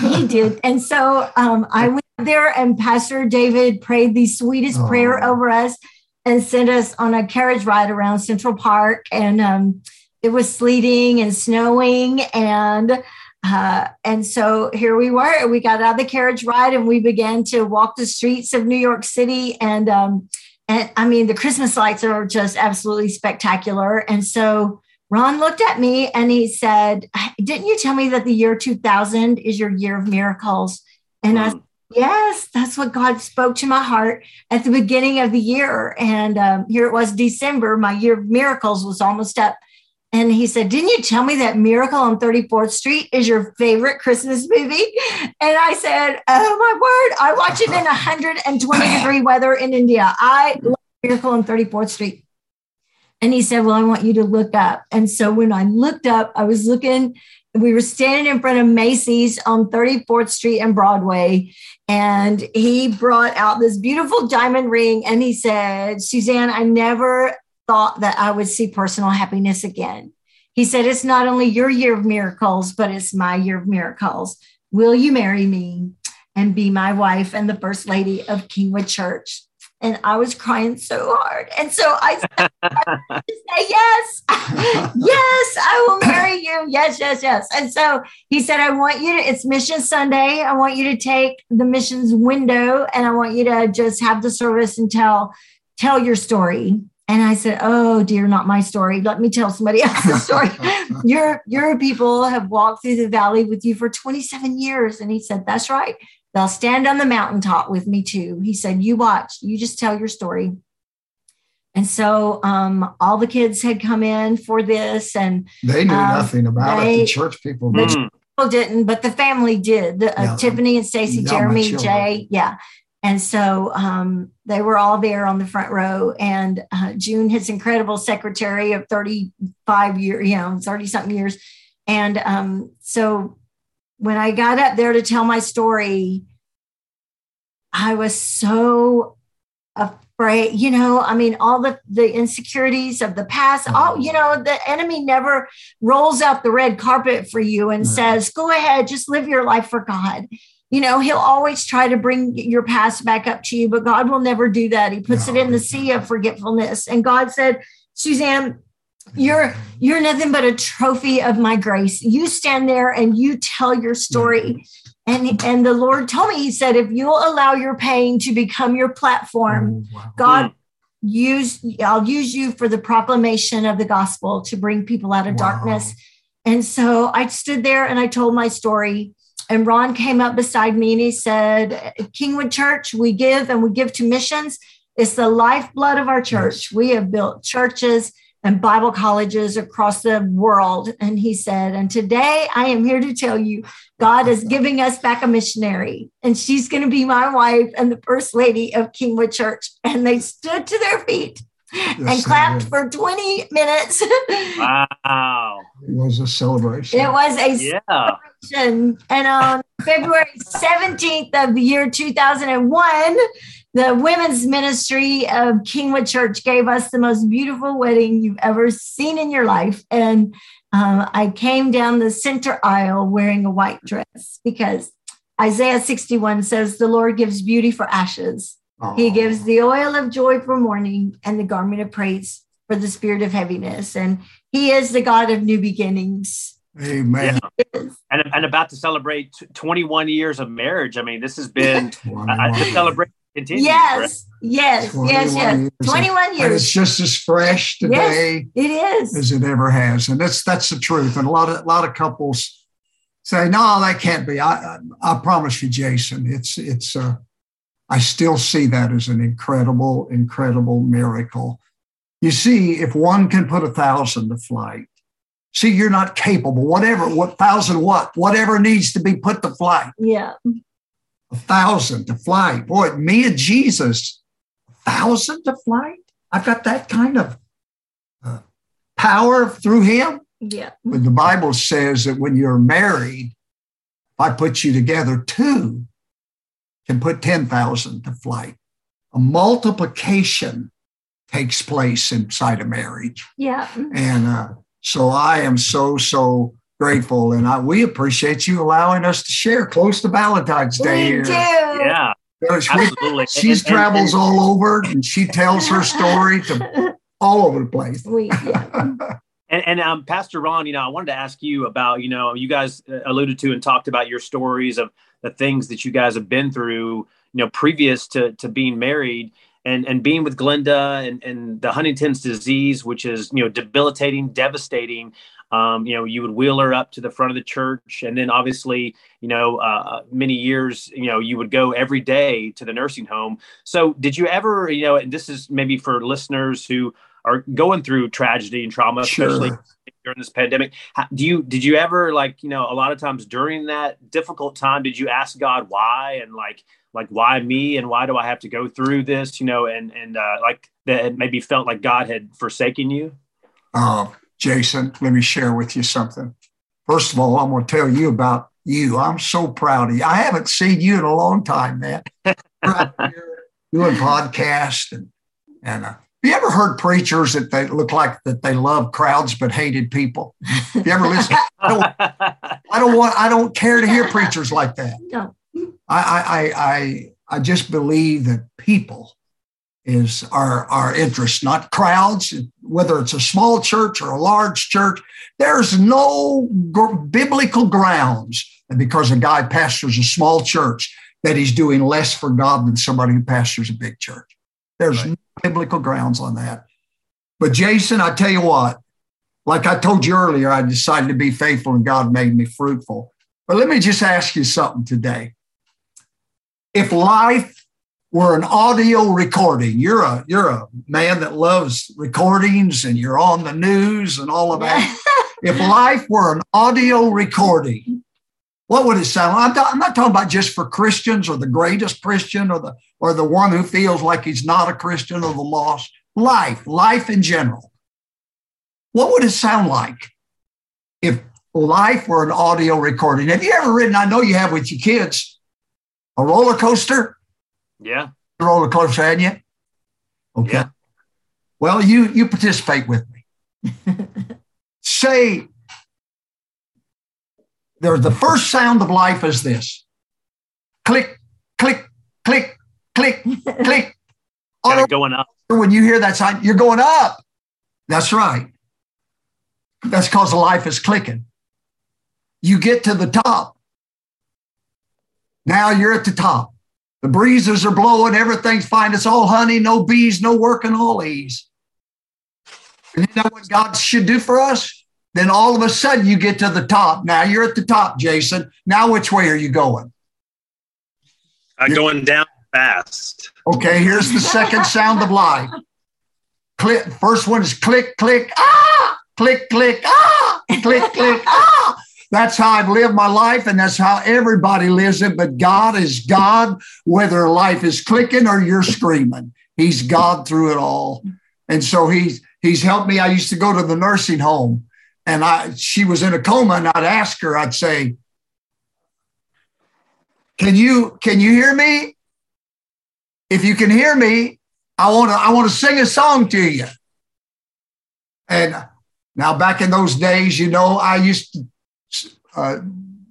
he did. And so um, i went there and pastor david prayed the sweetest oh. prayer over us and sent us on a carriage ride around central park. And um, it was sleeting and snowing. And uh, and so here we were. We got out of the carriage ride and we began to walk the streets of New York City. And um, and I mean, the Christmas lights are just absolutely spectacular. And so Ron looked at me and he said, "Didn't you tell me that the year 2000 is your year of miracles?" And I, yes, that's what God spoke to my heart at the beginning of the year. And um, here it was, December. My year of miracles was almost up. And he said, Didn't you tell me that Miracle on 34th Street is your favorite Christmas movie? And I said, Oh my word, I watch it in 120 degree weather in India. I love Miracle on 34th Street. And he said, Well, I want you to look up. And so when I looked up, I was looking, we were standing in front of Macy's on 34th Street and Broadway. And he brought out this beautiful diamond ring and he said, Suzanne, I never thought that I would see personal happiness again. He said, It's not only your year of miracles, but it's my year of miracles. Will you marry me and be my wife and the first lady of Kingwood Church? And I was crying so hard. And so I said, <laughs> Yes, <laughs> yes, I will marry you. Yes, yes, yes. And so he said, I want you to, it's Mission Sunday. I want you to take the missions window and I want you to just have the service and tell, tell your story and I said, "Oh dear, not my story. Let me tell somebody <laughs> else's story. your your people have walked through the valley with you for 27 years." And he said, "That's right. They'll stand on the mountaintop with me too." He said, "You watch. You just tell your story." And so um, all the kids had come in for this, and they knew um, nothing about they, it. The church people, the mm. people didn't, but the family did. Uh, yeah, Tiffany and Stacy, Jeremy, Jay, yeah. And so um, they were all there on the front row. And uh, June, his incredible secretary of 35 years, you know, 30 something years. And um, so when I got up there to tell my story, I was so afraid, you know, I mean, all the, the insecurities of the past, all, you know, the enemy never rolls out the red carpet for you and says, go ahead, just live your life for God. You know, he'll always try to bring your past back up to you, but God will never do that. He puts no. it in the sea of forgetfulness. And God said, Suzanne, you're you're nothing but a trophy of my grace you stand there and you tell your story mm-hmm. and and the lord told me he said if you'll allow your pain to become your platform oh, wow. god use i'll use you for the proclamation of the gospel to bring people out of wow. darkness and so i stood there and i told my story and ron came up beside me and he said kingwood church we give and we give to missions it's the lifeblood of our church we have built churches and Bible colleges across the world. And he said, And today I am here to tell you God is giving us back a missionary, and she's going to be my wife and the first lady of Kingwood Church. And they stood to their feet <laughs> and clapped for 20 minutes. <laughs> wow. It was a celebration. It was a yeah. celebration. And on February 17th of the year 2001, the women's ministry of Kingwood Church gave us the most beautiful wedding you've ever seen in your life. And um, I came down the center aisle wearing a white dress because Isaiah 61 says, The Lord gives beauty for ashes. He gives the oil of joy for mourning and the garment of praise for the spirit of heaviness. And He is the God of new beginnings. Amen. Yeah. And, and about to celebrate 21 years of marriage. I mean, this has been uh, to celebrate continues. Yes, yes, yes, yes. Years. 21 years. And it's just as fresh today yes, it is. as it ever has. And that's that's the truth. And a lot of a lot of couples say, no, that can't be. I I, I promise you, Jason, it's it's uh I still see that as an incredible, incredible miracle. You see, if one can put a thousand to flight, see, you're not capable, whatever, what thousand what, whatever needs to be put to flight. Yeah a thousand to flight. Boy, me and Jesus, a thousand to flight. I've got that kind of uh, power through him. Yeah. But the Bible says that when you're married, I put you together, two can put 10,000 to flight. A multiplication takes place inside a marriage. Yeah. And uh, so I am so, so grateful, and I, we appreciate you allowing us to share close to Valentine's Day. We here. do. Yeah. Absolutely. <laughs> She travels and, and, all over and she tells her story to <laughs> all over the place. We, yeah. <laughs> and, and um, Pastor Ron, you know, I wanted to ask you about, you know, you guys uh, alluded to and talked about your stories of the things that you guys have been through, you know, previous to, to being married and, and being with Glenda and, and the Huntington's disease, which is, you know, debilitating, devastating. Um, you know, you would wheel her up to the front of the church, and then obviously, you know, uh, many years, you know, you would go every day to the nursing home. So, did you ever, you know, and this is maybe for listeners who are going through tragedy and trauma, sure. especially during this pandemic. Do you did you ever like you know a lot of times during that difficult time did you ask God why and like like why me and why do I have to go through this you know and and uh, like that maybe felt like God had forsaken you? Uh, Jason, let me share with you something. First of all, I'm going to tell you about you. I'm so proud of you. I haven't seen you in a long time, man. <laughs> You're doing podcast and and uh, have you ever heard preachers that they look like that they love crowds but hated people? Have you ever listen? I don't, I don't want. I don't care to hear preachers like that. No. I I I I just believe that people is our, our interest, not crowds, whether it's a small church or a large church. There's no g- biblical grounds and because a guy pastors a small church that he's doing less for God than somebody who pastors a big church. There's right. Biblical grounds on that. But Jason, I tell you what, like I told you earlier, I decided to be faithful and God made me fruitful. But let me just ask you something today. If life were an audio recording. You're a you're a man that loves recordings and you're on the news and all of that. <laughs> if life were an audio recording, what would it sound? Like? I'm, I'm not talking about just for Christians or the greatest Christian or the or the one who feels like he's not a Christian or the lost. Life, life in general. What would it sound like if life were an audio recording? Have you ever ridden? I know you have with your kids a roller coaster Yeah. Roller coaster, hadn't you? Okay. Yeah. Well, you you participate with me. <laughs> Say there's the first sound of life is this. Click, click, click, click, click. <laughs> Kind of going up. When you hear that sign, you're going up. That's right. That's because life is clicking. You get to the top. Now you're at the top. The breezes are blowing, everything's fine. It's all honey, no bees, no working, all ease. And you know what God should do for us? Then all of a sudden you get to the top. Now you're at the top, Jason. Now which way are you going? I'm uh, going down fast. Okay, here's the second sound of life. Click. First one is click, click, ah, click, click, ah, click, click, ah. That's how I've lived my life, and that's how everybody lives it. But God is God, whether life is clicking or you're screaming. He's God through it all. And so he's he's helped me. I used to go to the nursing home and I she was in a coma, and I'd ask her, I'd say, Can you can you hear me? If you can hear me, I want to I want to sing a song to you. And now back in those days, you know, I used to uh,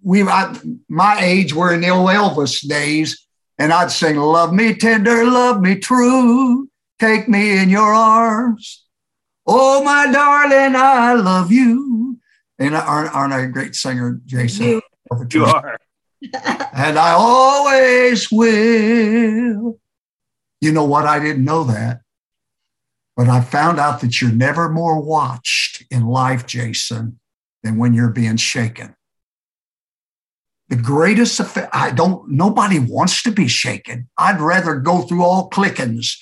we I, my age were in the old Elvis days, and I'd sing "Love Me Tender, Love Me True, Take Me in Your Arms." Oh, my darling, I love you. And aren't, aren't I a great singer, Jason? You are. <laughs> and I always will. You know what? I didn't know that. But I found out that you're never more watched in life, Jason, than when you're being shaken. The greatest effect, I don't, nobody wants to be shaken. I'd rather go through all clickings.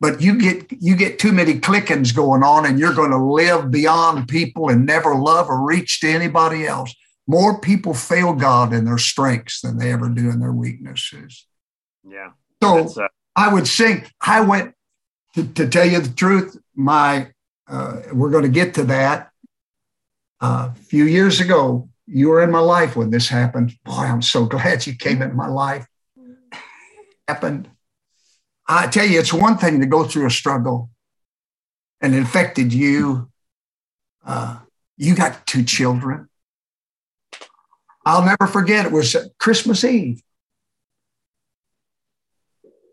But you get you get too many clickings going on, and you're going to live beyond people and never love or reach to anybody else. More people fail God in their strengths than they ever do in their weaknesses. Yeah. So uh, I would sing. I went to, to tell you the truth. My uh, we're going to get to that. Uh, a few years ago, you were in my life when this happened. Boy, I'm so glad you came into my life. <laughs> happened. I tell you, it's one thing to go through a struggle and it affected you. Uh, you got two children. I'll never forget, it was Christmas Eve.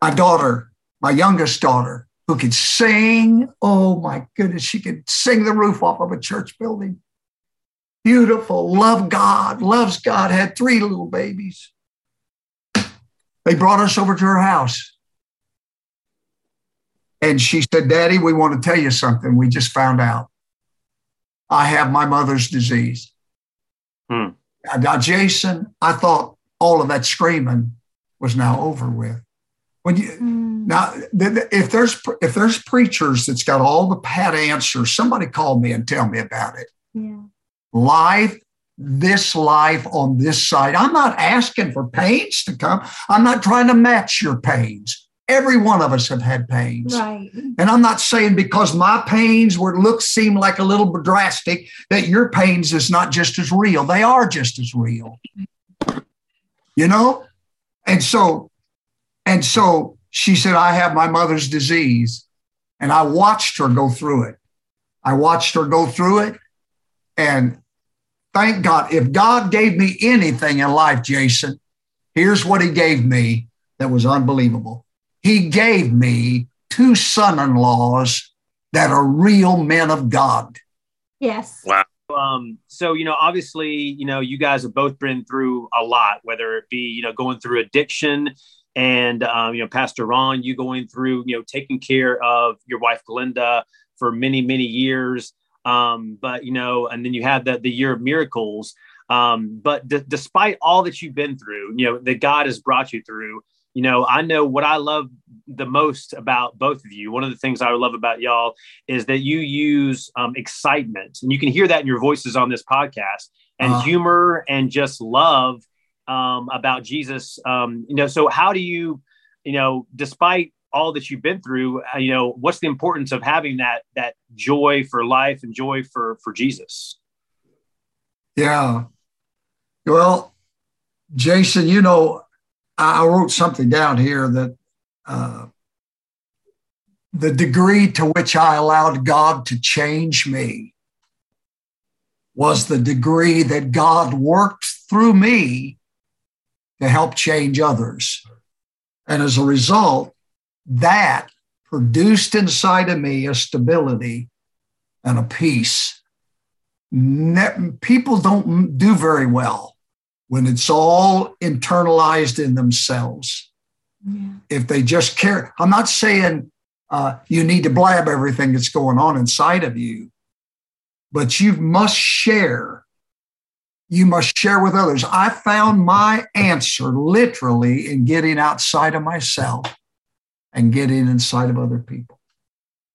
My daughter, my youngest daughter, who could sing. Oh my goodness, she could sing the roof off of a church building beautiful, love God, loves God, had three little babies. They brought us over to her house. And she said, Daddy, we want to tell you something. We just found out. I have my mother's disease. Hmm. Now, Jason, I thought all of that screaming was now over with. When you hmm. now, if there's if there's preachers that's got all the pat answers, somebody call me and tell me about it. Yeah life, this life on this side. I'm not asking for pains to come. I'm not trying to match your pains. Every one of us have had pains. Right. And I'm not saying because my pains were look seem like a little drastic that your pains is not just as real. They are just as real. You know? And so and so she said I have my mother's disease and I watched her go through it. I watched her go through it and thank God. If God gave me anything in life, Jason, here's what he gave me that was unbelievable. He gave me two son in laws that are real men of God. Yes. Wow. Um, so, you know, obviously, you know, you guys have both been through a lot, whether it be, you know, going through addiction and, um, you know, Pastor Ron, you going through, you know, taking care of your wife, Glenda, for many, many years. Um, but you know, and then you had the the year of miracles. Um, but d- despite all that you've been through, you know, that God has brought you through, you know, I know what I love the most about both of you. One of the things I love about y'all is that you use um, excitement, and you can hear that in your voices on this podcast, and uh-huh. humor and just love um, about Jesus. Um, you know, so how do you, you know, despite all that you've been through uh, you know what's the importance of having that that joy for life and joy for for jesus yeah well jason you know I wrote something down here that uh, the degree to which I allowed God to change me was the degree that God worked through me to help change others. And as a result, that produced inside of me a stability and a peace. People don't do very well when it's all internalized in themselves. Yeah. If they just care, I'm not saying uh, you need to blab everything that's going on inside of you, but you must share. You must share with others. I found my answer literally in getting outside of myself and getting inside of other people.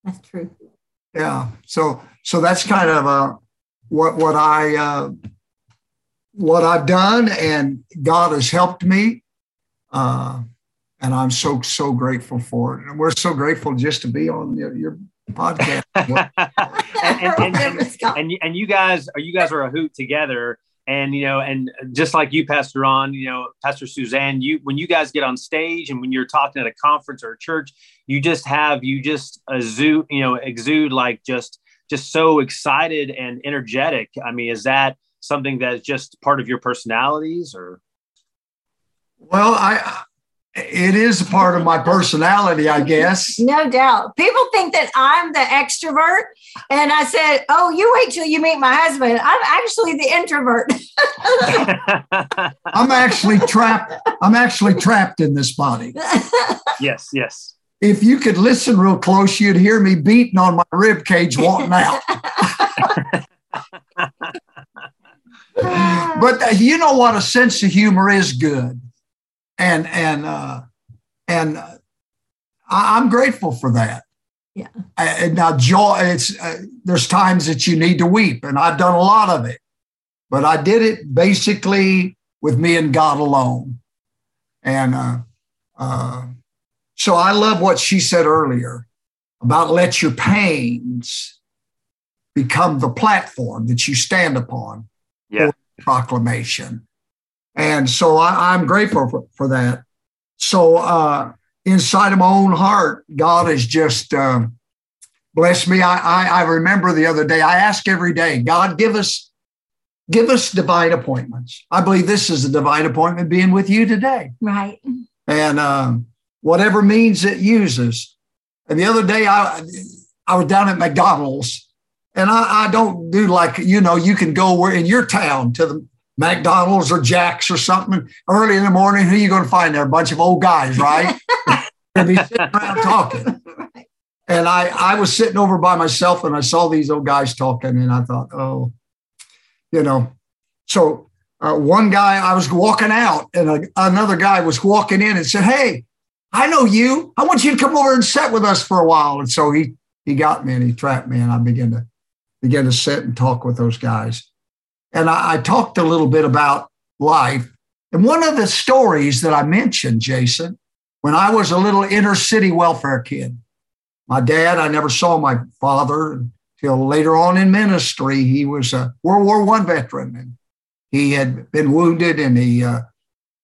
That's true. Yeah. So so that's kind of uh, what what I uh, what I've done, and God has helped me. Uh, and I'm so so grateful for it. And we're so grateful just to be on your, your podcast. <laughs> and, and, and, <laughs> and, and you guys are you guys are a hoot together. And you know, and just like you, Pastor Ron, you know, Pastor Suzanne, you when you guys get on stage and when you're talking at a conference or a church, you just have you just exude, you know, exude like just just so excited and energetic. I mean, is that something that's just part of your personalities or? Well, I it is a part of my personality, I guess. No doubt. People think that I'm the extrovert. And I said, Oh, you wait till you meet my husband. I'm actually the introvert. I'm actually trapped. I'm actually trapped in this body. Yes, yes. If you could listen real close, you'd hear me beating on my rib cage wanting out. <laughs> but uh, you know what? A sense of humor is good and and uh, and I, am grateful for that. Yeah. And now joy, it's uh, there's times that you need to weep, and I've done a lot of it, but I did it basically with me and God alone, and uh, uh, so I love what she said earlier about let your pains become the platform that you stand upon yeah. proclamation and so I, am grateful for, for, that. So uh, inside of my own heart, God has just uh, blessed me. I, I, I remember the other day, I ask every day, God, give us give us divine appointments. I believe this is a divine appointment being with you today. Right. And um, whatever means it uses. And the other day, I I was down at McDonald's, and I, I don't do like you know you can go where in your town to the McDonald's or Jack's or something early in the morning. Who are you going to find there? A bunch of old guys, right? <laughs> and be sitting around talking. And I, I was sitting over by myself and I saw these old guys talking and I thought, oh, you know. So uh, one guy, I was walking out and a, another guy was walking in and said, hey, I know you. I want you to come over and sit with us for a while. And so he he got me and he trapped me and I began to begin to sit and talk with those guys. And I, I talked a little bit about life. And one of the stories that I mentioned, Jason, when I was a little inner city welfare kid, my dad, I never saw my father until later on in ministry. He was a World War One veteran, and he had been wounded, and he uh,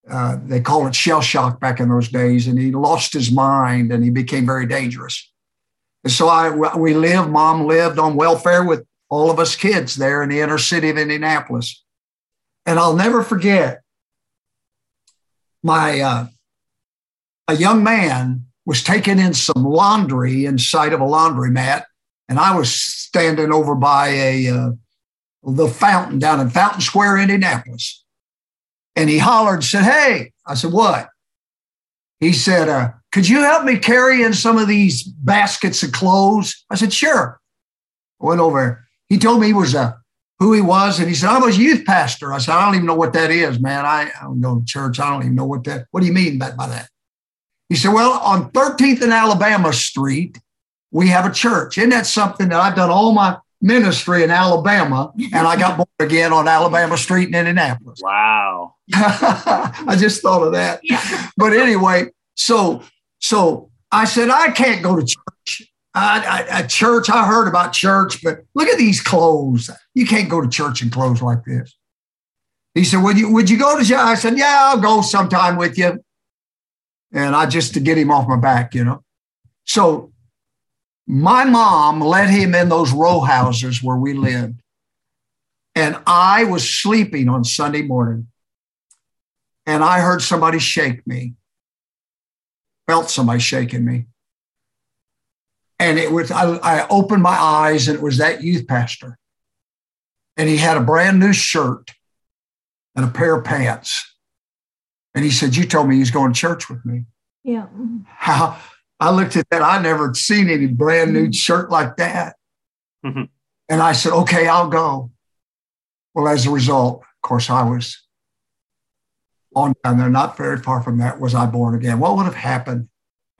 uh, they call it shell shock back in those days, and he lost his mind, and he became very dangerous. And so I we lived. Mom lived on welfare with all of us kids there in the inner city of Indianapolis. And I'll never forget my uh, a young man was taking in some laundry inside of a laundromat, and I was standing over by a uh, the fountain down in Fountain Square, Indianapolis. And he hollered, said, "Hey!" I said, "What?" He said, uh, "Could you help me carry in some of these baskets of clothes?" I said, "Sure." I went over he told me he was a who he was, and he said, "I'm a youth pastor." I said, "I don't even know what that is, man. I, I don't go to church. I don't even know what that. What do you mean by, by that?" He said, "Well, on 13th and Alabama Street, we have a church. Isn't that something that I've done all my ministry in Alabama, and I got born again on Alabama Street in Indianapolis." Wow! <laughs> I just thought of that. But anyway, so so I said, "I can't go to church." A church. I heard about church, but look at these clothes. You can't go to church in clothes like this. He said, "Would you would you go to church?" I said, "Yeah, I'll go sometime with you." and I just to get him off my back, you know. So my mom let him in those row houses where we lived. And I was sleeping on Sunday morning and I heard somebody shake me, felt somebody shaking me. And it was, I, I opened my eyes and it was that youth pastor. And he had a brand new shirt and a pair of pants. And he said, You told me he's going to church with me. Yeah. How <laughs> I looked at that. I never seen any brand new shirt like that. Mhm. And I said, okay, I'll go. Well, as a result, of course, I was on down there, not very far from that, was I born again. What would have happened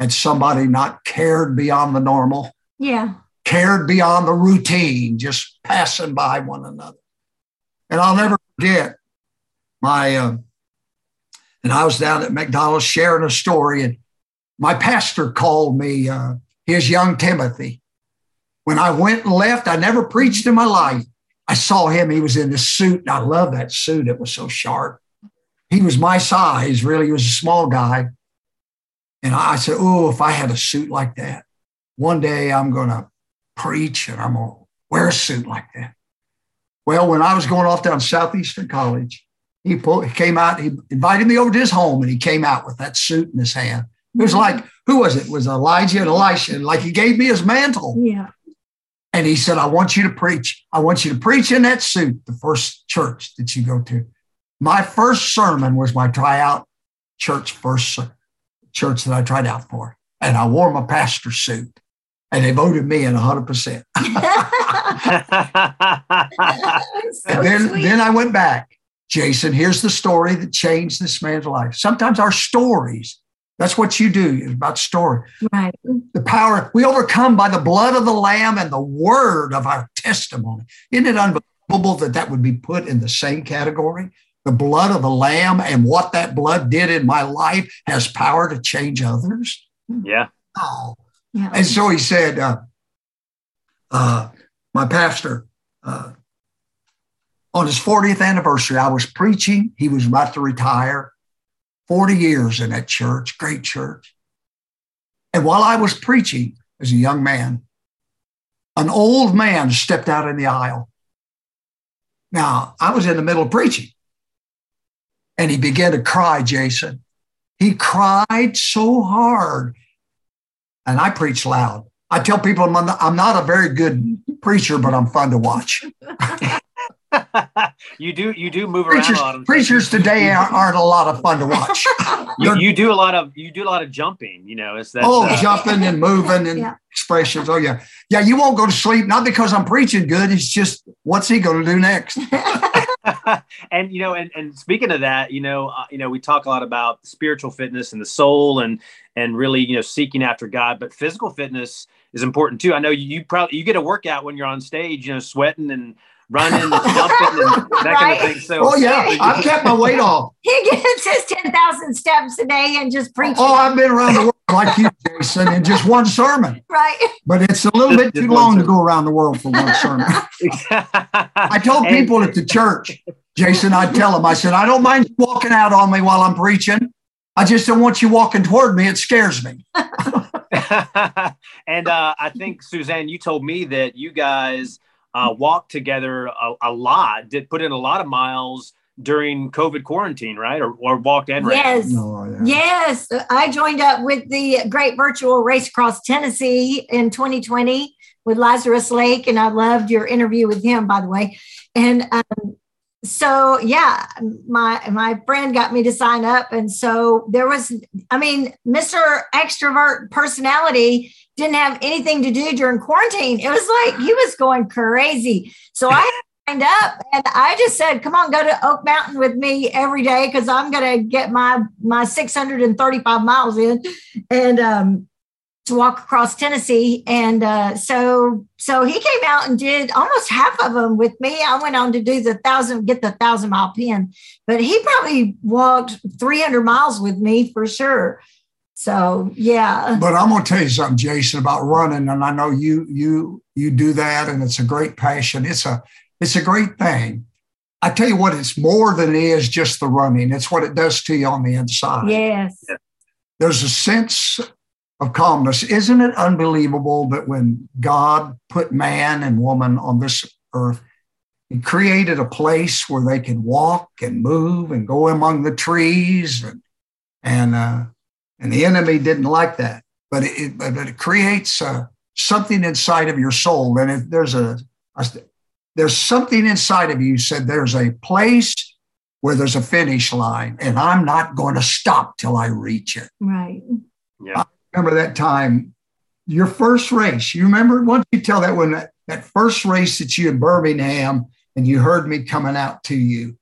had somebody not cared beyond the normal, Yeah. cared beyond the routine, just passing by one another? And I'll never forget my, uh, and I was down at McDonald's sharing a story, and my pastor called me uh, his young Timothy. When I went and left, I never preached in my life. I saw him. He was in this suit, and I love that suit. It was so sharp. He was my size, really. He was a small guy. And I said, Oh, if I had a suit like that, one day I'm going to preach and I'm going to wear a suit like that. Well, when I was going off down Southeastern College, he, pulled, he came out, he invited me over to his home, and he came out with that suit in his hand. It was like, who was it? It was Elijah and Elisha. Like he gave me his mantle. Yeah. And he said, I want you to preach. I want you to preach in that suit, the first church that you go to. My first sermon was my tryout church, first ser- church that I tried out for. And I wore my pastor's suit. And they voted me in 100%. <laughs> <laughs> So and then, sweet. then I went back. Jason, here's the story that changed this man's life. Sometimes our stories, that's what you do, is about story. right. the power we overcome by the blood of the lamb and the word of our testimony isn't it unbelievable that that would be put in the same category the blood of the lamb and what that blood did in my life has power to change others yeah. oh Yeah. and so he said uh, uh, my pastor uh, on his 40th anniversary i was preaching he was about to retire 40 years in that church great church and while I was preaching as a young man, an old man stepped out in the aisle. Now, I was in the middle of preaching and he began to cry, Jason. He cried so hard. And I preach loud. I tell people I'm not, I'm not a very good preacher, but I'm fun to watch. <laughs> you do you do move around Preachers, a lot. preachers today aren't, aren't a lot of fun to watch. <laughs> You, you do a lot of you do a lot of jumping. You know, it's that. Oh, uh, jumping and moving and <laughs> Yeah. expressions. Oh, yeah. Yeah, you won't go to sleep, not because I'm preaching good. It's just, what's he going to do next? <laughs> and you know, and, and speaking of that, you know, uh, you know, we talk a lot about spiritual fitness and the soul, and and really, you know, seeking after God. But physical fitness is important too. I know you, you probably you get a workout when you're on stage, you know, sweating and running and jumping and <laughs> that kind Right. of thing. So, Oh, yeah. I've kept my weight off. <laughs> he gets his 10,000 steps a day and just preaches. Oh, I've been around the world like you, Jason, in just one sermon. <laughs> right. But it's a little bit Just too one long to go around the world for one sermon. I told And- people at the church, Jason, I'd tell them, I said, I don't mind you walking out on me while I'm preaching. I just don't want you walking toward me. It scares me. and uh, I think Suzanne, you told me that you guys uh, walked together a, a lot, did put in a lot of miles during COVID quarantine, right? Or, or walked and ran. Yes. No, yeah. Yes, I joined up with the Great Virtual Race Across Tennessee in 2020 with Lazarus Lake, and I loved your interview with him, by the way. And um, so, yeah, my my friend got me to sign up, and so there was, I mean, Mr. Extrovert personality didn't have anything to do during quarantine. It was like he was going crazy. So I signed up and I just said, come on, go to Oak Mountain with me every day because I'm to get my my 635 miles in and um, to walk across Tennessee. And uh, so so he came out and did almost half of them with me. I went on to do the thousand, get the thousand mile pin, but he probably walked 300 miles with me for sure. So yeah. But I'm going to tell you something, Jason, about running, and I know you you you do that, and it's a great passion. It's a it's a great thing. I tell you what, it's more than it is just the running. It's what it does to you on the inside. Yes. there's a sense of calmness. Isn't it unbelievable that when God put man and woman on this earth, he created a place where they could walk and move and go among the trees and and uh, and the enemy didn't like that, but it, but it creates uh, something inside of your soul. And if there's a, a there's something inside of you said there's a place where there's a finish line, and I'm not going to stop till I reach it. Right. Yeah. I remember that time, your first race. You remember? Why don't you tell that when that, that first race that you in Birmingham and you heard me coming out to you?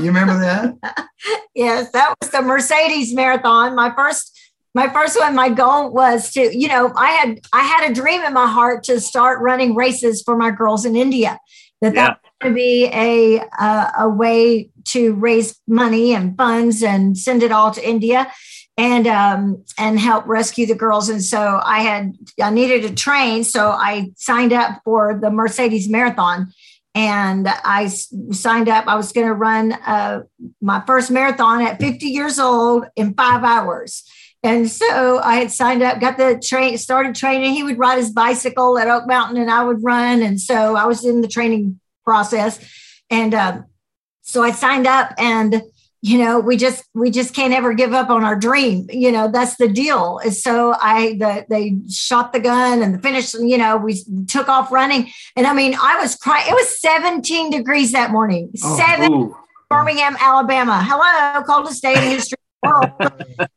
You remember that? <laughs> yes, that was the Mercedes marathon. My first my first one my goal was to you know i had i had a dream in my heart to start running races for my girls in india that yeah. that would be a, a, a way to raise money and funds and send it all to india and um, and help rescue the girls and so i had i needed to train so i signed up for the mercedes marathon and I signed up. I was going to run uh, my first marathon at 50 years old in five hours. And so I had signed up, got the train, started training. He would ride his bicycle at Oak Mountain and I would run. And so I was in the training process. And uh, so I signed up and you know we just we just can't ever give up on our dream you know that's the deal. So i the, they shot the gun and the finish you know we took off running. And i mean i was crying it was 17 degrees that morning. Oh, seven ooh. birmingham alabama. Hello coldest day in history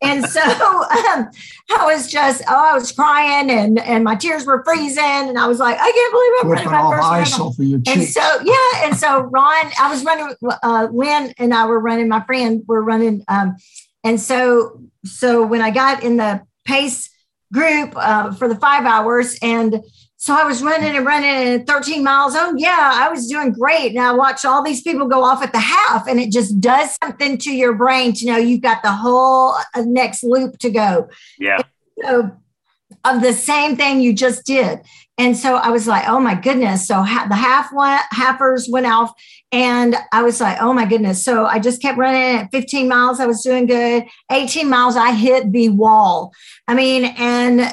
and so um, I was just, oh, I was crying and and my tears were freezing, and I was like, I can't believe I'm running my first ice off of your And so yeah, and so Ron, I was running. Uh, Lynn and I were running. My friend were running, um, and so so when I got in the pace group uh, for the five hours and so I was running and running and 13 miles. Oh, yeah, I was doing great. And I watched all these people go off at the half, and it just does something to your brain to know you've got the whole uh, next loop to go. Yeah. so, of the same thing you just did. And so I was like, oh my goodness. So ha- the half one, halfers went off, and I was like, oh my goodness. So I just kept running at 15 miles. I was doing good. 18 miles, I hit the wall. I mean, and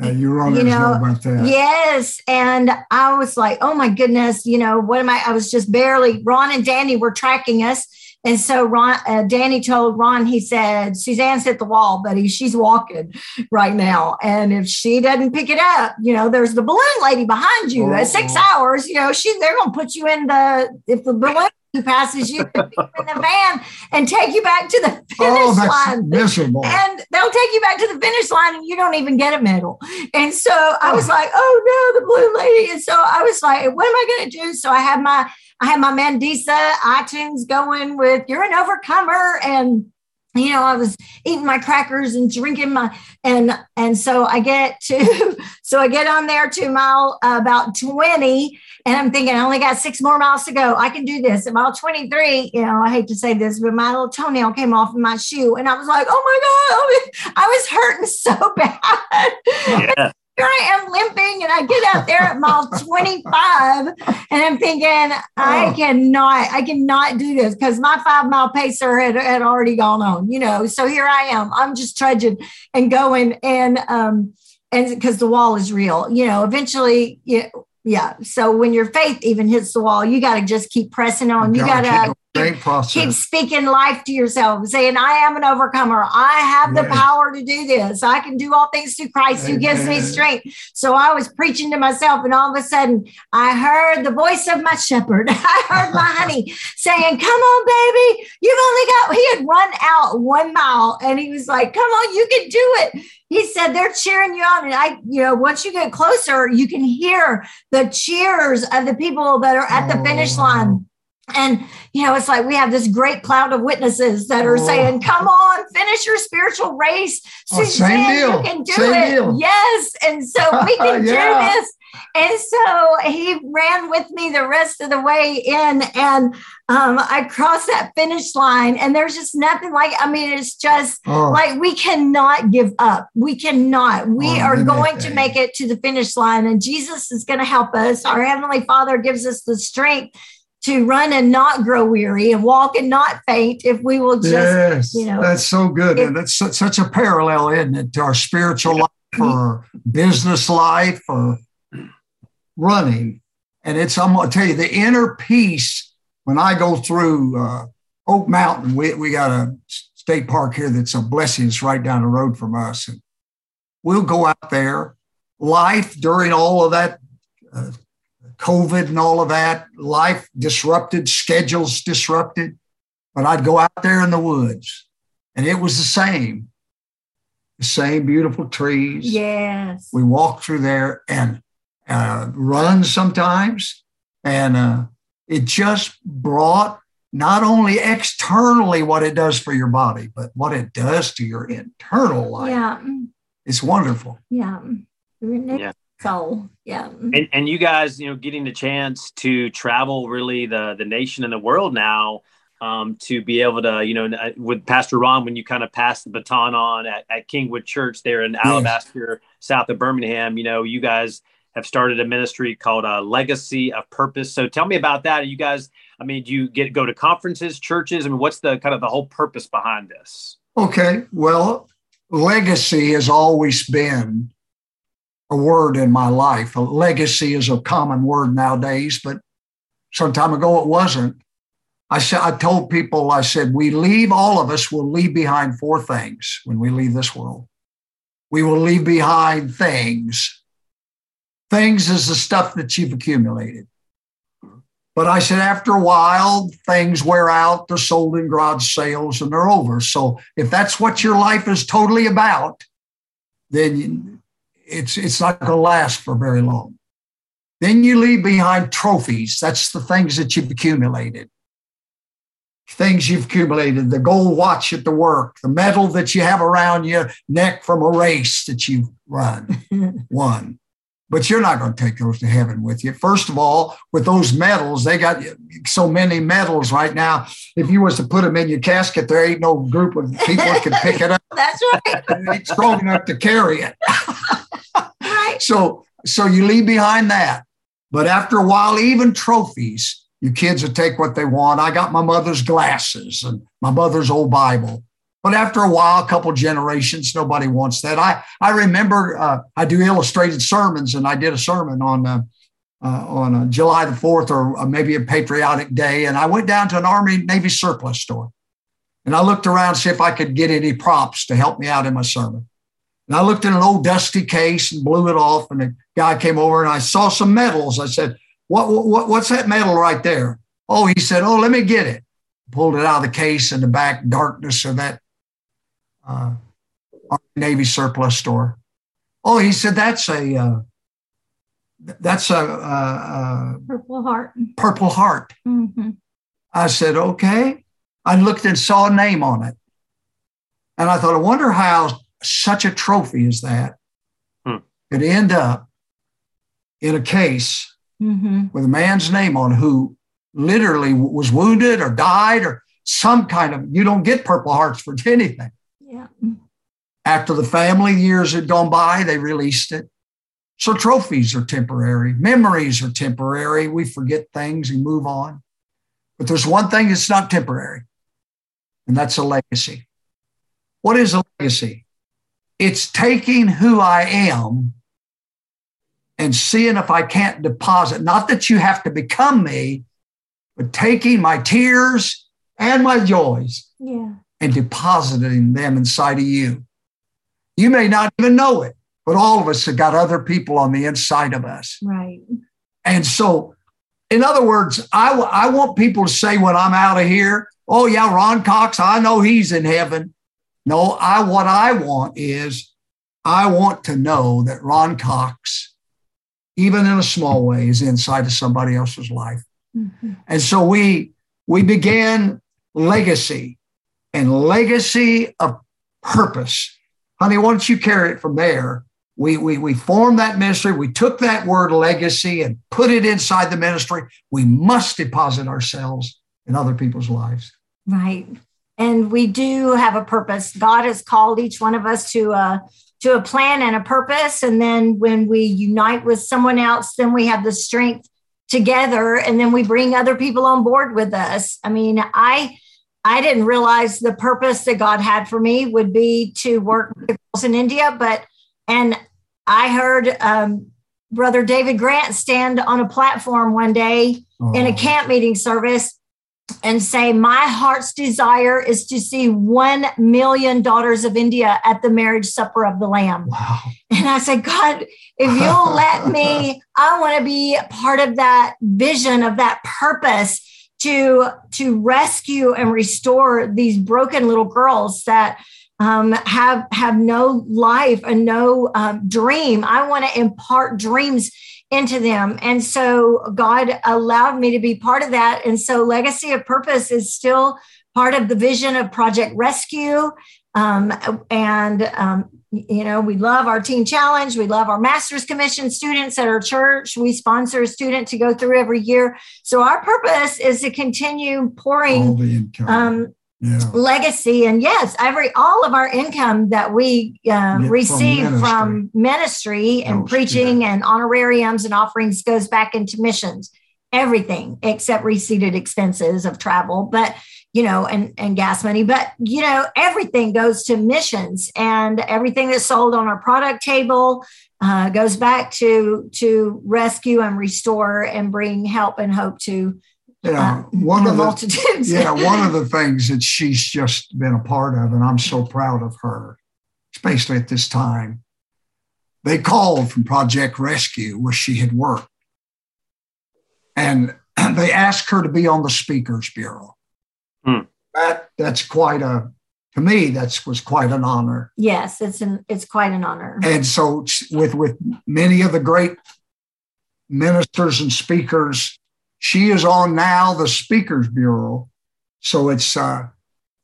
uh, you were you know, about that. Yes. And I was like, oh my goodness, you know, what am I? I was just barely, Ron and Danny were tracking us. And so Ron, uh, Danny told Ron, he said, Suzanne's hit the wall, buddy. She's walking right now. And if she doesn't pick it up, you know, there's the balloon lady behind you oh. at six hours, you know, she, they're going to put you in the, if the balloon who passes you in the van and take you back to the oh, finish oh, that's line. Miserable. And they'll take you back to the finish line and you don't even get a medal. And so I was oh. like, oh no, the blue lady. And so I was like, what am I going to do? So I had my I had my Mandisa iTunes going with You're an Overcomer and you know i was eating my crackers and drinking my and and so i get to <laughs> so i get on there to mile uh, about 20 and i'm thinking i only got six more miles to go. I can do this. At mile 23 you know i hate to say this but my little toenail came off in my shoe and i was like oh my god i was hurting so <laughs> bad. Yeah here I am limping, and I get out there at mile 25, and I'm thinking, I oh. cannot, I cannot do this because my five mile pacer had, had already gone on, you know. So here I am. I'm just trudging and going, and um, and because the wall is real, you know. Eventually, yeah, yeah. So when your faith even hits the wall, you got to just keep pressing on. You got to Great. Keep speaking life to yourself, saying, I am an overcomer. I have the power to do this. I can do all things through Christ Amen. who gives me strength. So I was preaching to myself, and all of a sudden, I heard the voice of my shepherd. <laughs> I heard my honey saying, Come on, baby. You've only got, he had run out one mile, and he was like, Come on, you can do it he said they're cheering you on and i you know once you get closer you can hear the cheers of the people that are at the finish oh, line and, you know, it's like we have this great cloud of witnesses that are oh. saying, come on, finish your spiritual race. Oh. You can do same it. Deal. Yes. And so <laughs> we can yeah. do this. And so he ran with me the rest of the way in. And um, I crossed that finish line. And there's just nothing like, I mean, it's just oh. like we cannot give up. We cannot. We oh, are going to make it to the finish line. And Jesus is going to help us. Our Heavenly Father gives us the strength to run and not grow weary and walk and not faint if we will just, yes, you know. That's so good. And it's such a parallel, isn't it, to our spiritual life or business life or running. And it's, I'm going to tell you, the inner peace when I go through uh, Oak Mountain, we, we got a state park here that's a blessing. It's right down the road from us. And we'll go out there. Life during all of that uh, COVID and all of that, life disrupted, schedules disrupted. But I'd go out there in the woods and it was the same. The same beautiful trees. Yes. We walk through there and uh, run sometimes. And uh, it just brought not only externally what it does for your body, but what it does to your internal life. Yeah. It's wonderful. Yeah. Yeah. So yeah. And and you guys, you know, getting the chance to travel really the the nation and the world now. Um, to be able to, you know, uh, with Pastor Ron, when you kind of pass the baton on at, at Kingwood Church there in Alabaster, yes. south of Birmingham, you know, you guys have started a ministry called uh, Legacy of Purpose. So tell me about that. You guys, I mean, do you get go to conferences, churches? I mean, what's the kind of the whole purpose behind this? Okay, well, legacy has always been a word in my life. A legacy is a common word nowadays, but some time ago it wasn't. I said I told people, I said, we leave all of us will leave behind four things when we leave this world. We will leave behind things. Things is the stuff that you've accumulated. But I said, after a while, things wear out, they're sold in garage sales and they're over. So if that's what your life is totally about, then it's it's not going to last for very long. Then you leave behind trophies. That's the things that you've accumulated. Things you've accumulated, the gold watch at the work, the medal that you have around your neck from a race that you've run, <laughs> won. But you're not going to take those to heaven with you. First of all, with those medals, they got so many medals right now. If you was to put them in your casket, there ain't no group of people that can pick it up. <laughs> That's right. ain't strong enough to carry it. <laughs> So, so you leave behind that. But after a while, even trophies, you kids will take what they want. I got my mother's glasses and my mother's old Bible. But after a while, a couple generations, nobody wants that. I I remember uh, I do illustrated sermons, and I did a sermon on uh, uh, on uh, July the fourth, or uh, maybe a patriotic day, and I went down to an Army Navy surplus store, and I looked around to see if I could get any props to help me out in my sermon. And I looked in an old dusty case and blew it off. And a guy came over and I saw some medals. I said, what, what, What's that medal right there? Oh, he said, Oh, let me get it. Pulled it out of the case in the back darkness of that uh, Navy surplus store. Oh, he said, That's a. Uh, that's a, a, a, Purple Heart. Purple Heart. Mm-hmm. I said, okay. I looked and saw a name on it. And I thought, I wonder how such a trophy as that hmm. could end up in a case mm-hmm. with a man's name on who literally was wounded or died or some kind of you don't get purple hearts for <laughs> anything. Yeah. After the family years had gone by they released it. So trophies are temporary. Memories are temporary. We forget things and move on. But there's one thing that's not temporary and that's a legacy. What is a legacy it's taking who I am and seeing if I can't deposit, not that you have to become me, but taking my tears and my joys yeah. and depositing them inside of you. You may not even know it, but all of us have got other people on the inside of us. Right. And so, in other words, I, I want people to say when I'm out of here, oh, yeah, Ron Cox, I know he's in heaven. No, I what I want is I want to know that Ron Cox, even in a small way, is inside of somebody else's life. Mm-hmm. And so we we began legacy and legacy of purpose. Honey, why don't you carry it from there? We, we, we formed that ministry. We took that word legacy and put it inside the ministry. We must deposit ourselves in other people's lives. Right and we do have a purpose. God has called each one of us to a to a plan and a purpose, and then when we unite with someone else, then we have the strength together and then we bring other people on board with us. I mean, I I didn't realize the purpose that God had for me would be to work with girls in India, but and I heard um, Brother David Grant stand on a platform one day oh. in a oh. camp meeting service and say, My heart's desire is to see 1 million daughters of India at the marriage supper of the Lamb. Wow. And I said, God, if you'll <laughs> let me, I want to be part of that vision, of that purpose to, to rescue and restore these broken little girls that um, have have no life and no um, dream. I want to impart dreams into them, and so God allowed me to be part of that. And so, Legacy of Purpose is still part of the vision of Project Rescue. Um, and um, you know, we love our teen challenge. We love our master's commission students at our church. We sponsor a student to go through every year. So our purpose is to continue pouring um, yeah. legacy and yes every all of our income that we uh, receive from ministry, from ministry and preaching and honorariums and offerings goes back into missions. Everything except receipted expenses of travel but you know and and gas money. But you know everything goes to missions and everything that's sold on our product table uh, goes back to to rescue and restore and bring help and hope to yeah, uh, one of the multitudes. yeah, one of <laughs> the things that she's just been a part of, and I'm so proud of her, especially at this time. They called from Project Rescue, where she had worked, and <clears throat> they asked her to be on the Speakers Bureau. Hmm. That that's quite a to me that's was quite an honor. Yes, it's an it's quite an honor. And so with with many of the great ministers and speakers she is on now the Speakers Bureau. So it's uh,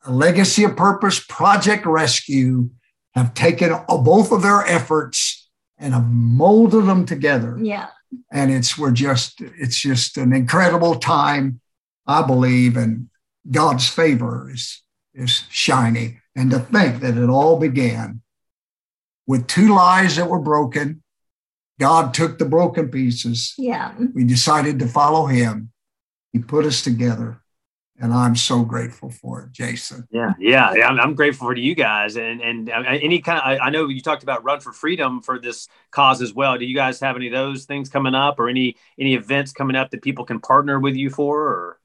a Legacy of Purpose, Project Rescue have taken both of their efforts and have molded them together. Yeah. And it's we're just it's just an incredible time, I believe, and God's favor is is shining. And to think that it all began with two lies that were broken God took the broken pieces. Yeah. We decided to follow him. He put us together. And I'm so grateful for it, Jason. Yeah, yeah, I'm, I'm grateful for you guys, and and uh, any kind of. I, I, know you talked about Run for Freedom for this cause as well. Do you guys have any of those things coming up, or any any events coming up that people can partner with you for? Or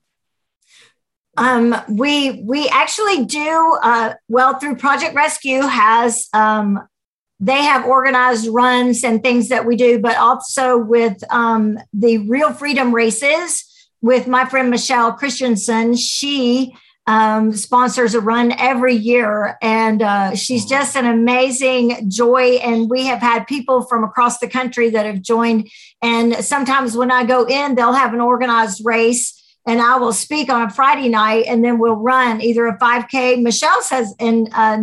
um, we we actually do uh, well through Project Rescue has um, they have organized runs and things that we do, but also with um, the Real Freedom races with my friend Michelle Christensen. She um, sponsors a run every year, and uh, she's just an amazing joy. And we have had people from across the country that have joined. And sometimes when I go in, they'll have an organized race and I will speak on a Friday night, and then we'll run either a 5K. Michelle says in uh,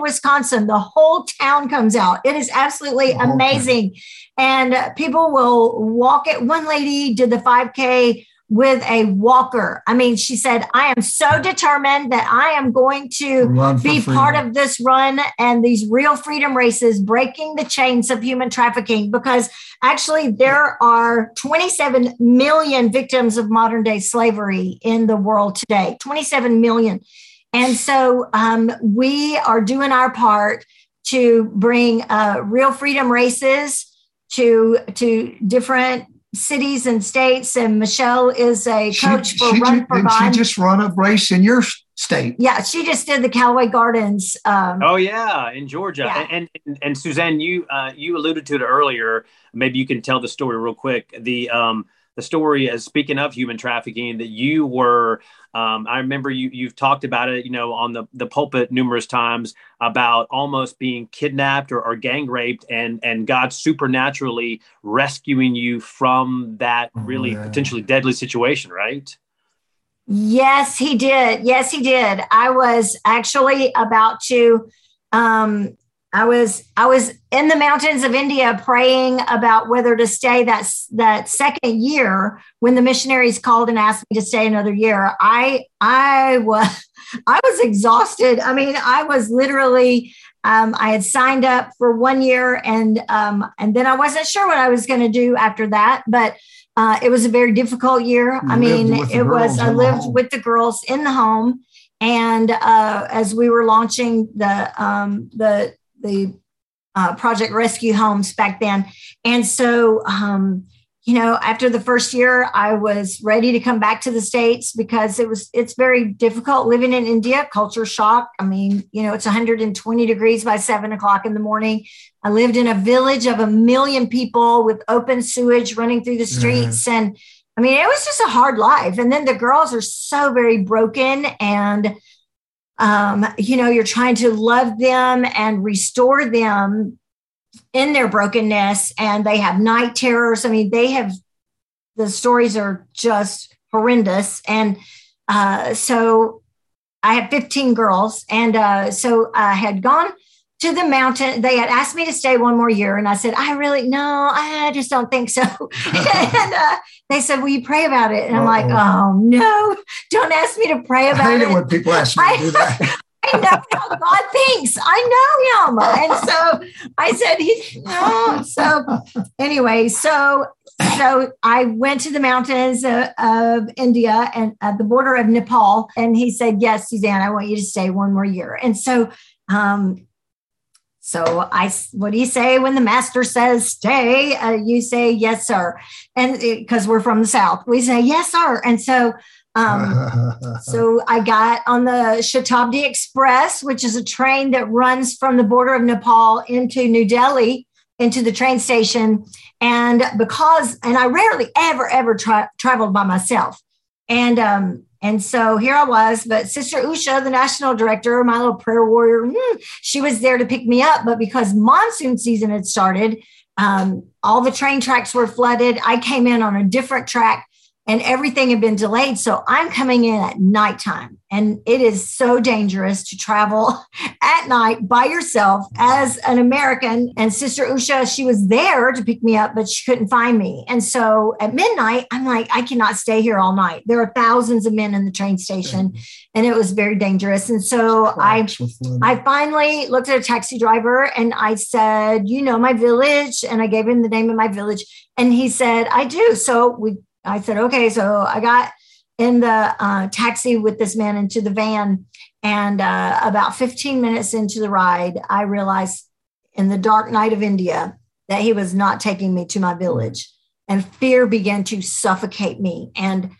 Wisconsin, the whole town comes out. It is absolutely amazing. And people will walk it. One lady did the 5K with a walker. I mean, she said, I am so determined that I am going to be freedom. part of this run and these real freedom races, breaking the chains of human trafficking, because actually there are 27 million victims of modern day slavery in the world today. 27 million. And so um, we are doing our part to bring uh, real freedom races to to different cities and states. And Michelle is a coach she, for she, Run for God. She just run a race in your state. Yeah, she just did the Callaway Gardens. Um, oh yeah, in Georgia. Yeah. And, and, and Suzanne, you uh, you alluded to it earlier. Maybe you can tell the story real quick. The um, the story as speaking of human trafficking that you were um, i remember you you've talked about it you know on the, the pulpit numerous times about almost being kidnapped or, or gang raped and and god supernaturally rescuing you from that oh, really yeah. potentially deadly situation right? Yes he did. Yes he did. I was actually about to um, I was I was in the mountains of India praying about whether to stay that that second year when the missionaries called and asked me to stay another year. I I was <laughs> I was exhausted. I mean, I was literally um, I had signed up for one year, and um, and then I wasn't sure what I was going to do after that. But uh, it was a very difficult year. You I mean, lived with the it was. I lived home. with the girls in the home, and uh, as we were launching the um, the the uh, Project Rescue Homes back then, and so. Um, you know after the first year i was ready to come back to the states because it was it's very difficult living in india. Culture shock. I mean you know it's 120 degrees by seven o'clock in the morning. I lived in a village of a million people with open sewage running through the streets. And i mean it was just a hard life. And then the girls are so very broken and um, you know you're trying to love them and restore them in their brokenness and they have night terrors. I mean, they have the stories are just horrendous. And uh, so I had 15 girls. And uh, so I had gone to the mountain. They had asked me to stay one more year. And I said, I really, no, I just don't think so. <laughs> and uh, they said, Will you pray about it? And I'm like. Oh, no, don't ask me to pray I about hate it. it when people ask me to do that. <laughs> I know how God thinks. I know him. And so I said, he, no. So anyway, so so I went to the mountains of, of India and at the border of Nepal. And he said, yes, Suzanne, I want you to stay one more year. And so um, so I, what do you say when the master says stay? Uh, you say yes, sir, and because we're from the south, we say yes, sir. And so um, <laughs> so I got on the Shatabdi Express, which is a train that runs from the border of Nepal into New Delhi, into the train station. And because, and I rarely ever, ever tra- traveled by myself. And, um, and so here I was, but Sister Usha, the national director, my little prayer warrior, hmm, she was there to pick me up. But because monsoon season had started, um, all the train tracks were flooded. I came in on a different track and everything had been delayed. So I'm coming in at nighttime, and it is so dangerous to travel <laughs> at night by yourself as an American. And Sister Usha, she was there to pick me up, but she couldn't find me. And so at midnight, I'm like, I cannot stay here all night. There are thousands of men in the train station, and it was very dangerous. And so I. I finally looked at a taxi driver and I said, You know my village? And I gave him the name of my village. And he said, I do. So we, I said, Okay. So I got in the uh, taxi with this man into the van. And uh, about 15 minutes into the ride, I realized in the dark night of India that he was not taking me to my village. And fear began to suffocate me. And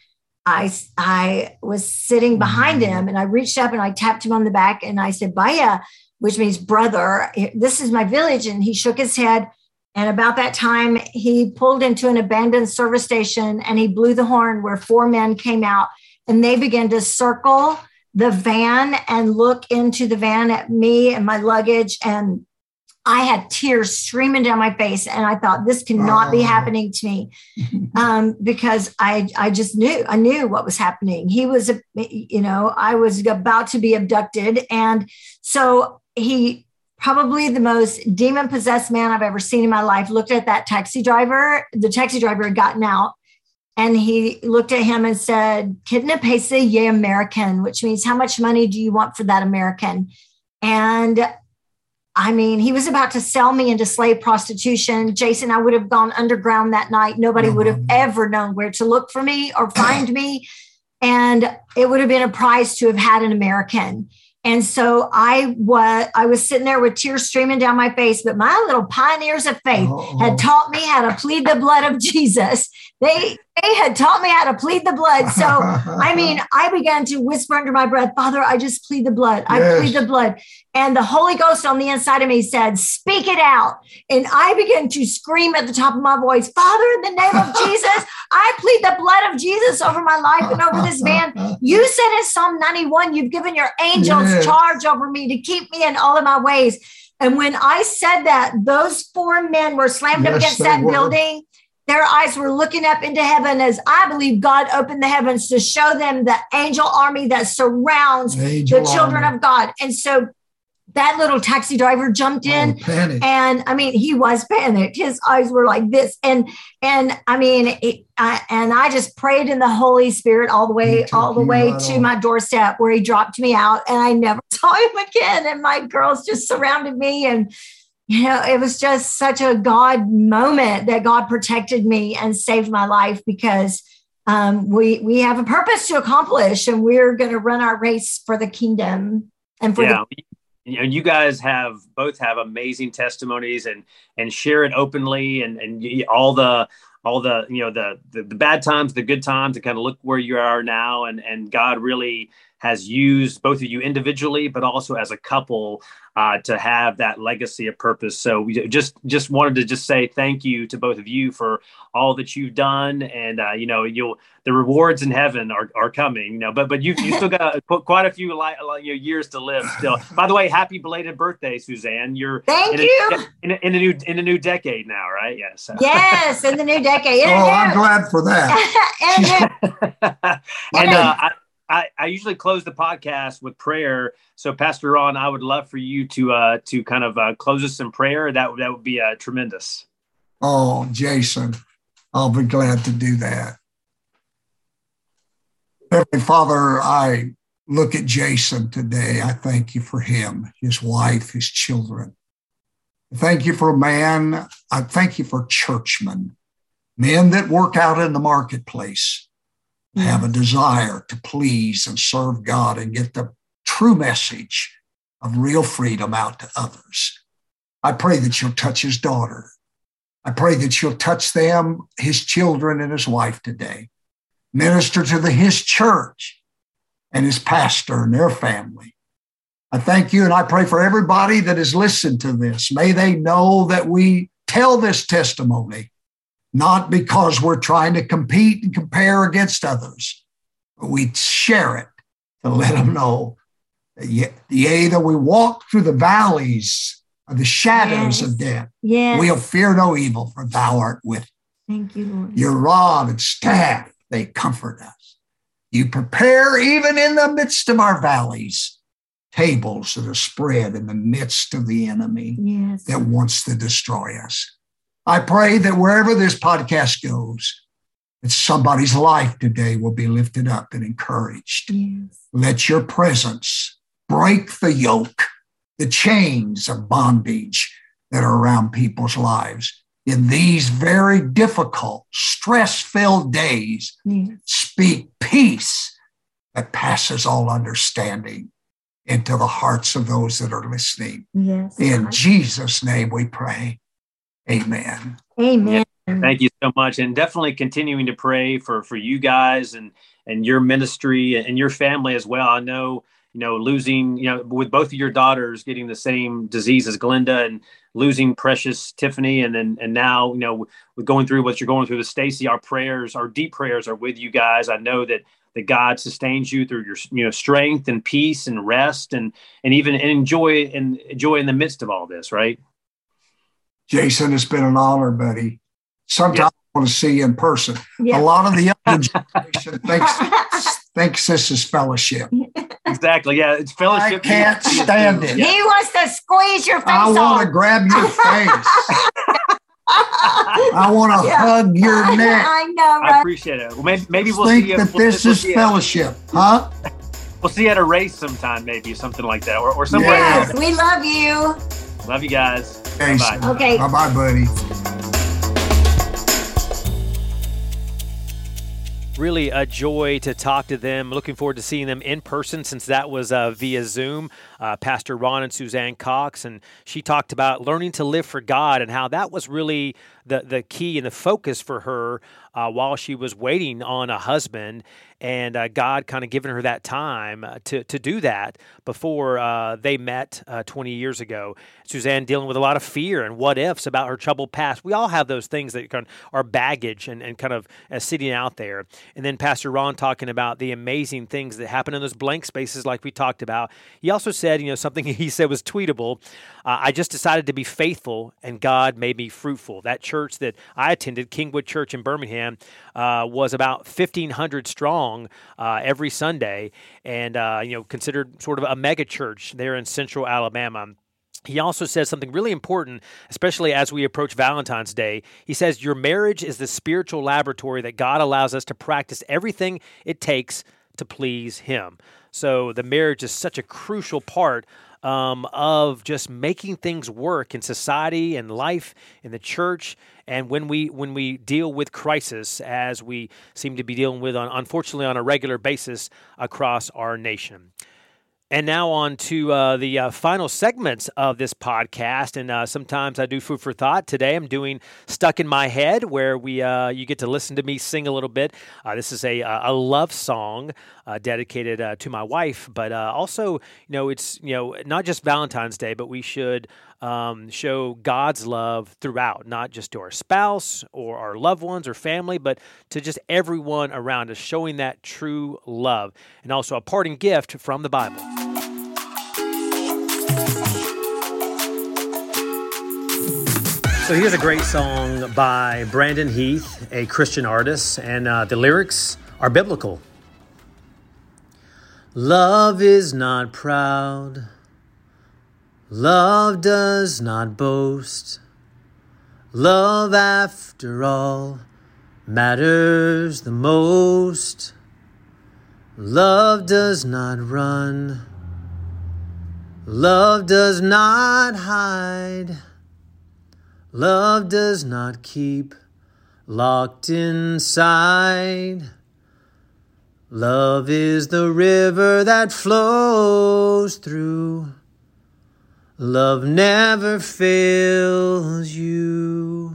I, I was sitting behind him and I reached up and I tapped him on the back and I said, Baya, which means brother, this is my village. And he shook his head. And about that time, he pulled into an abandoned service station and he blew the horn where four men came out and they began to circle the van and look into the van at me and my luggage. And I had tears streaming down my face. And I thought, this cannot be Oh. happening to me <laughs> um, because I, I just knew, I knew what was happening. He was, you know, I was about to be abducted. And so he, probably the most demon possessed man I've ever seen in my life, looked at that taxi driver. The taxi driver had gotten out and he looked at him and said, Kitna paisa ye American, which means how much money do you want for that American? And I mean, he was about to sell me into slave prostitution. Jason, I would have gone underground that night. Nobody would have mm-hmm. ever known where to look for me or find me. And it would have been a prize to have had an American. And so I was I was sitting there with tears streaming down my face, but my little pioneers of faith Uh-oh. had oh. taught me how to plead the blood of <laughs> Jesus. They they had taught me how to plead the blood. So <laughs> I mean, I began to whisper under my breath, Father, I just plead the blood. I Yes. plead the blood. And the Holy Ghost on the inside of me said, Speak it out. And I began to scream at the top of my voice, Father, in the name of <laughs> Jesus, I plead the blood of Jesus over my life and over this man. You said in Psalm 91, you've given your angels Yes. charge over me to keep me in all of my ways. And when I said that, those four men were slammed up against that were. building. Their eyes were looking up into heaven as I believe God opened the heavens to show them the angel army that surrounds Angel the children army. of God. And so that little taxi driver jumped oh, in oh, and i mean he was panicked his eyes were like this and and i mean it, I, and i just prayed in the holy spirit all the way all the way to on. my doorstep where he dropped me out and i never <laughs> saw him again and my girls just surrounded me and you know it was just such a god moment that god protected me and saved my life because um, we we have a purpose to accomplish and we're going to run our race for the kingdom and for yeah. the you you guys have both have amazing testimonies and and share it openly and and all the all the you know the, the the, bad times the good times and kind of look where you are now and and god really has used both of you individually but also as a couple uh, to have that legacy of purpose. So we just just wanted to just say thank you to both of you for all that you've done, and uh, you know you'll the rewards in heaven are, are coming. You know, but but you you still got quite a few li- you know, years to live still. By the way, happy belated birthday, Suzanne! You're thank in you a, in, a, in a new in a new decade now, right? Yes. Yes, in the new decade. <laughs> oh, I'm glad for that. <laughs> <laughs> and uh, I, I, I usually close the podcast with prayer. So, Pastor Ron, I would love for you to uh, to kind of uh, close us in prayer. That that would be uh, tremendous. Oh, Jason, I'll be glad to do that. Heavenly Father, I look at Jason today. I thank you for him, his wife, his children. Thank you for a man. I thank you for churchmen, men that work out in the marketplace have a desire to please and serve God and get the true message of real freedom out to others. I pray that you'll touch his daughter. I pray that you'll touch them, his children, and his wife today. Minister to the, his church and his pastor and their family. I thank you and I pray for everybody that has listened to this. May they know that we tell this testimony not because we're trying to compete and compare against others, but we share it to let them know that yea, though we walk through the valleys of the shadows yes. of death, yes. we'll fear no evil, for thou art with Thank you, Lord. Your rod and staff, they comfort us. You prepare, even in the midst of our valleys, tables that are spread in the midst of the enemy yes. that wants to destroy us. I pray that wherever this podcast goes, that somebody's life today will be lifted up and encouraged. Yes. Let your presence break the yoke, the chains of bondage that are around people's lives. In these very difficult, stress filled days, yes. speak peace that passes all understanding into the hearts of those that are listening. Yes. In Jesus' name we pray. Amen. Amen. Yeah, thank you so much, and definitely continuing to pray for for you guys and and your ministry and your family as well. I know you know losing you know with both of your daughters getting the same disease as Glenda and losing precious Tiffany, and then and now you know with going through what you're going through with Stacy. Our prayers, our deep prayers, are with you guys. I know that that God sustains you through your you know strength and peace and rest and and even and enjoy and joy in the midst of all this. Right. Jason, it's been an honor, buddy. Sometimes yeah. I want to see you in person. Yeah. A lot of the <laughs> younger generation thinks, thinks this is fellowship. Exactly. Yeah, it's fellowship. I can't stand it. He wants to squeeze your face. I want to grab your face. <laughs> I want to yeah. hug your neck. I know. Right? I appreciate it. Well, maybe, maybe we'll think see that we'll, this we'll is fellowship, <laughs> huh? We'll see you at a race sometime, maybe something like that, or, or somewhere. Yes, we love you. Love you guys. Thanks. Bye-bye. Okay. Bye bye, buddy. Really a joy to talk to them. Looking forward to seeing them in person since that was uh, via Zoom. Uh, Pastor Ron and Suzanne Cox, and she talked about learning to live for God and how that was really the the key and the focus for her uh, while she was waiting on a husband, and uh, God kind of giving her that time uh, to to do that before uh, they met uh, 20 years ago. Suzanne dealing with a lot of fear and what ifs about her troubled past. We all have those things that kind of are baggage and, and kind of uh, sitting out there. And then Pastor Ron talking about the amazing things that happen in those blank spaces, like we talked about. He also said, you know, something <laughs> he said was tweetable. I just decided to be faithful, and God made me fruitful. That church that I attended, Kingwood Church in Birmingham was about 1,500 strong uh, every Sunday, and uh, you know considered sort of a mega church there in Central Alabama. He also says something really important, especially as we approach Valentine's Day. He says, Your marriage is the spiritual laboratory that God allows us to practice everything it takes to please Him. So the marriage is such a crucial part um, of just making things work in society and life in the church and when we when we deal with crisis as we seem to be dealing with on, unfortunately on a regular basis across our nation and now on to uh, the uh, final segments of this podcast. And uh, sometimes I do food for thought. Today I'm doing "Stuck in My Head," where we uh, you get to listen to me sing a little bit. Uh, this is a a love song uh, dedicated to my wife, but also you know it's you know not just Valentine's Day, but we should um, show God's love throughout, not just to our spouse or our loved ones or family, but to just everyone around us, showing that true love. And also a parting gift from the Bible. So here's a great song by Brandon Heath, a Christian artist, and uh, the lyrics are biblical. Love is not proud. Love does not boast. Love, after all, matters the most. Love does not run. Love does not hide. Love does not keep locked inside. Love is the river that flows through Love never fails you.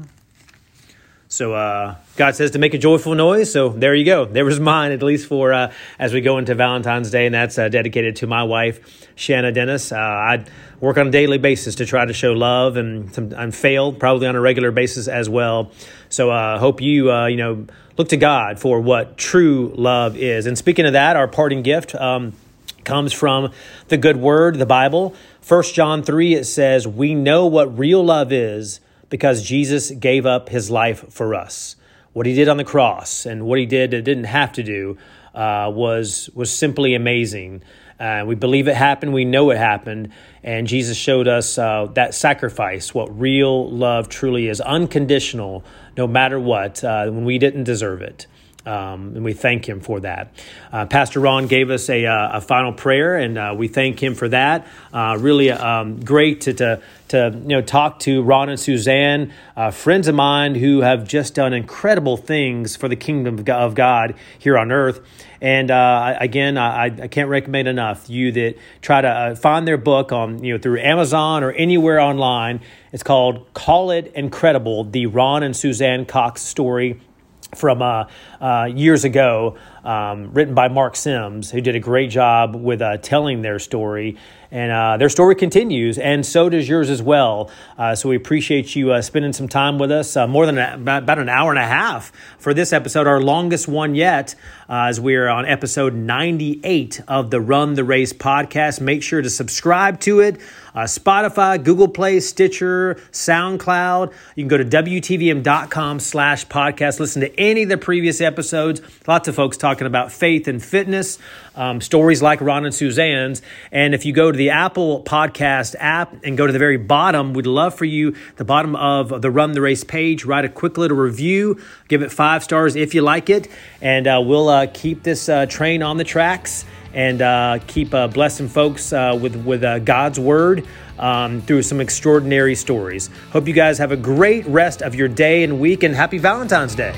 So uh, God says to make a joyful noise. So there you go. There was mine, at least for uh, as we go into Valentine's Day, and that's uh, dedicated to my wife, Shanna Dennis. Uh, I work on a daily basis to try to show love, and, some, and fail probably on a regular basis as well. So I uh, hope you uh, you know look to God for what true love is. And speaking of that, our parting gift. Um, comes from the good word, the Bible. 1 John 3, it says, We know what real love is because Jesus gave up his life for us. What he did on the cross and what he did that didn't have to do uh, was, was simply amazing. Uh, we believe it happened. We know it happened. And Jesus showed us uh, that sacrifice, what real love truly is unconditional, no matter what, uh, when we didn't deserve it. Um, and we thank him for that. Uh, Pastor Ron gave us a, uh, a final prayer, and uh, we thank him for that. Uh, really um, great to, to, to you know talk to Ron and Suzanne, uh, friends of mine who have just done incredible things for the kingdom of God here on earth. And again, I, I, can't recommend enough you that try to find their book on you know through Amazon or anywhere online. It's called "Call It Incredible: The Ron and Suzanne Cox Story." From uh, uh, years ago, um, written by Mark Sims, who did a great job with uh, telling their story. And uh, their story continues, and so does yours as well. Uh, so we appreciate you uh, spending some time with us, more than a, about an hour and a half for this episode, our longest one yet, as we're on episode 98 of the Run the Race podcast. Make sure to subscribe to it uh, Spotify, Google Play, Stitcher, SoundCloud. You can go to WTVM.com slash podcast. Listen to any of the previous episodes. Lots of folks talking about faith and fitness, um, stories like Ron and Suzanne's. And if you go to the Apple Podcast app and go to the very bottom, we'd love for you, the bottom of the Run the Race page, write a quick little review, give it five stars if you like it, and uh, we'll uh, keep this uh, train on the tracks and uh, keep uh, blessing folks uh, with with uh, God's word um, through some extraordinary stories. Hope you guys have a great rest of your day and week, and happy Valentine's Day.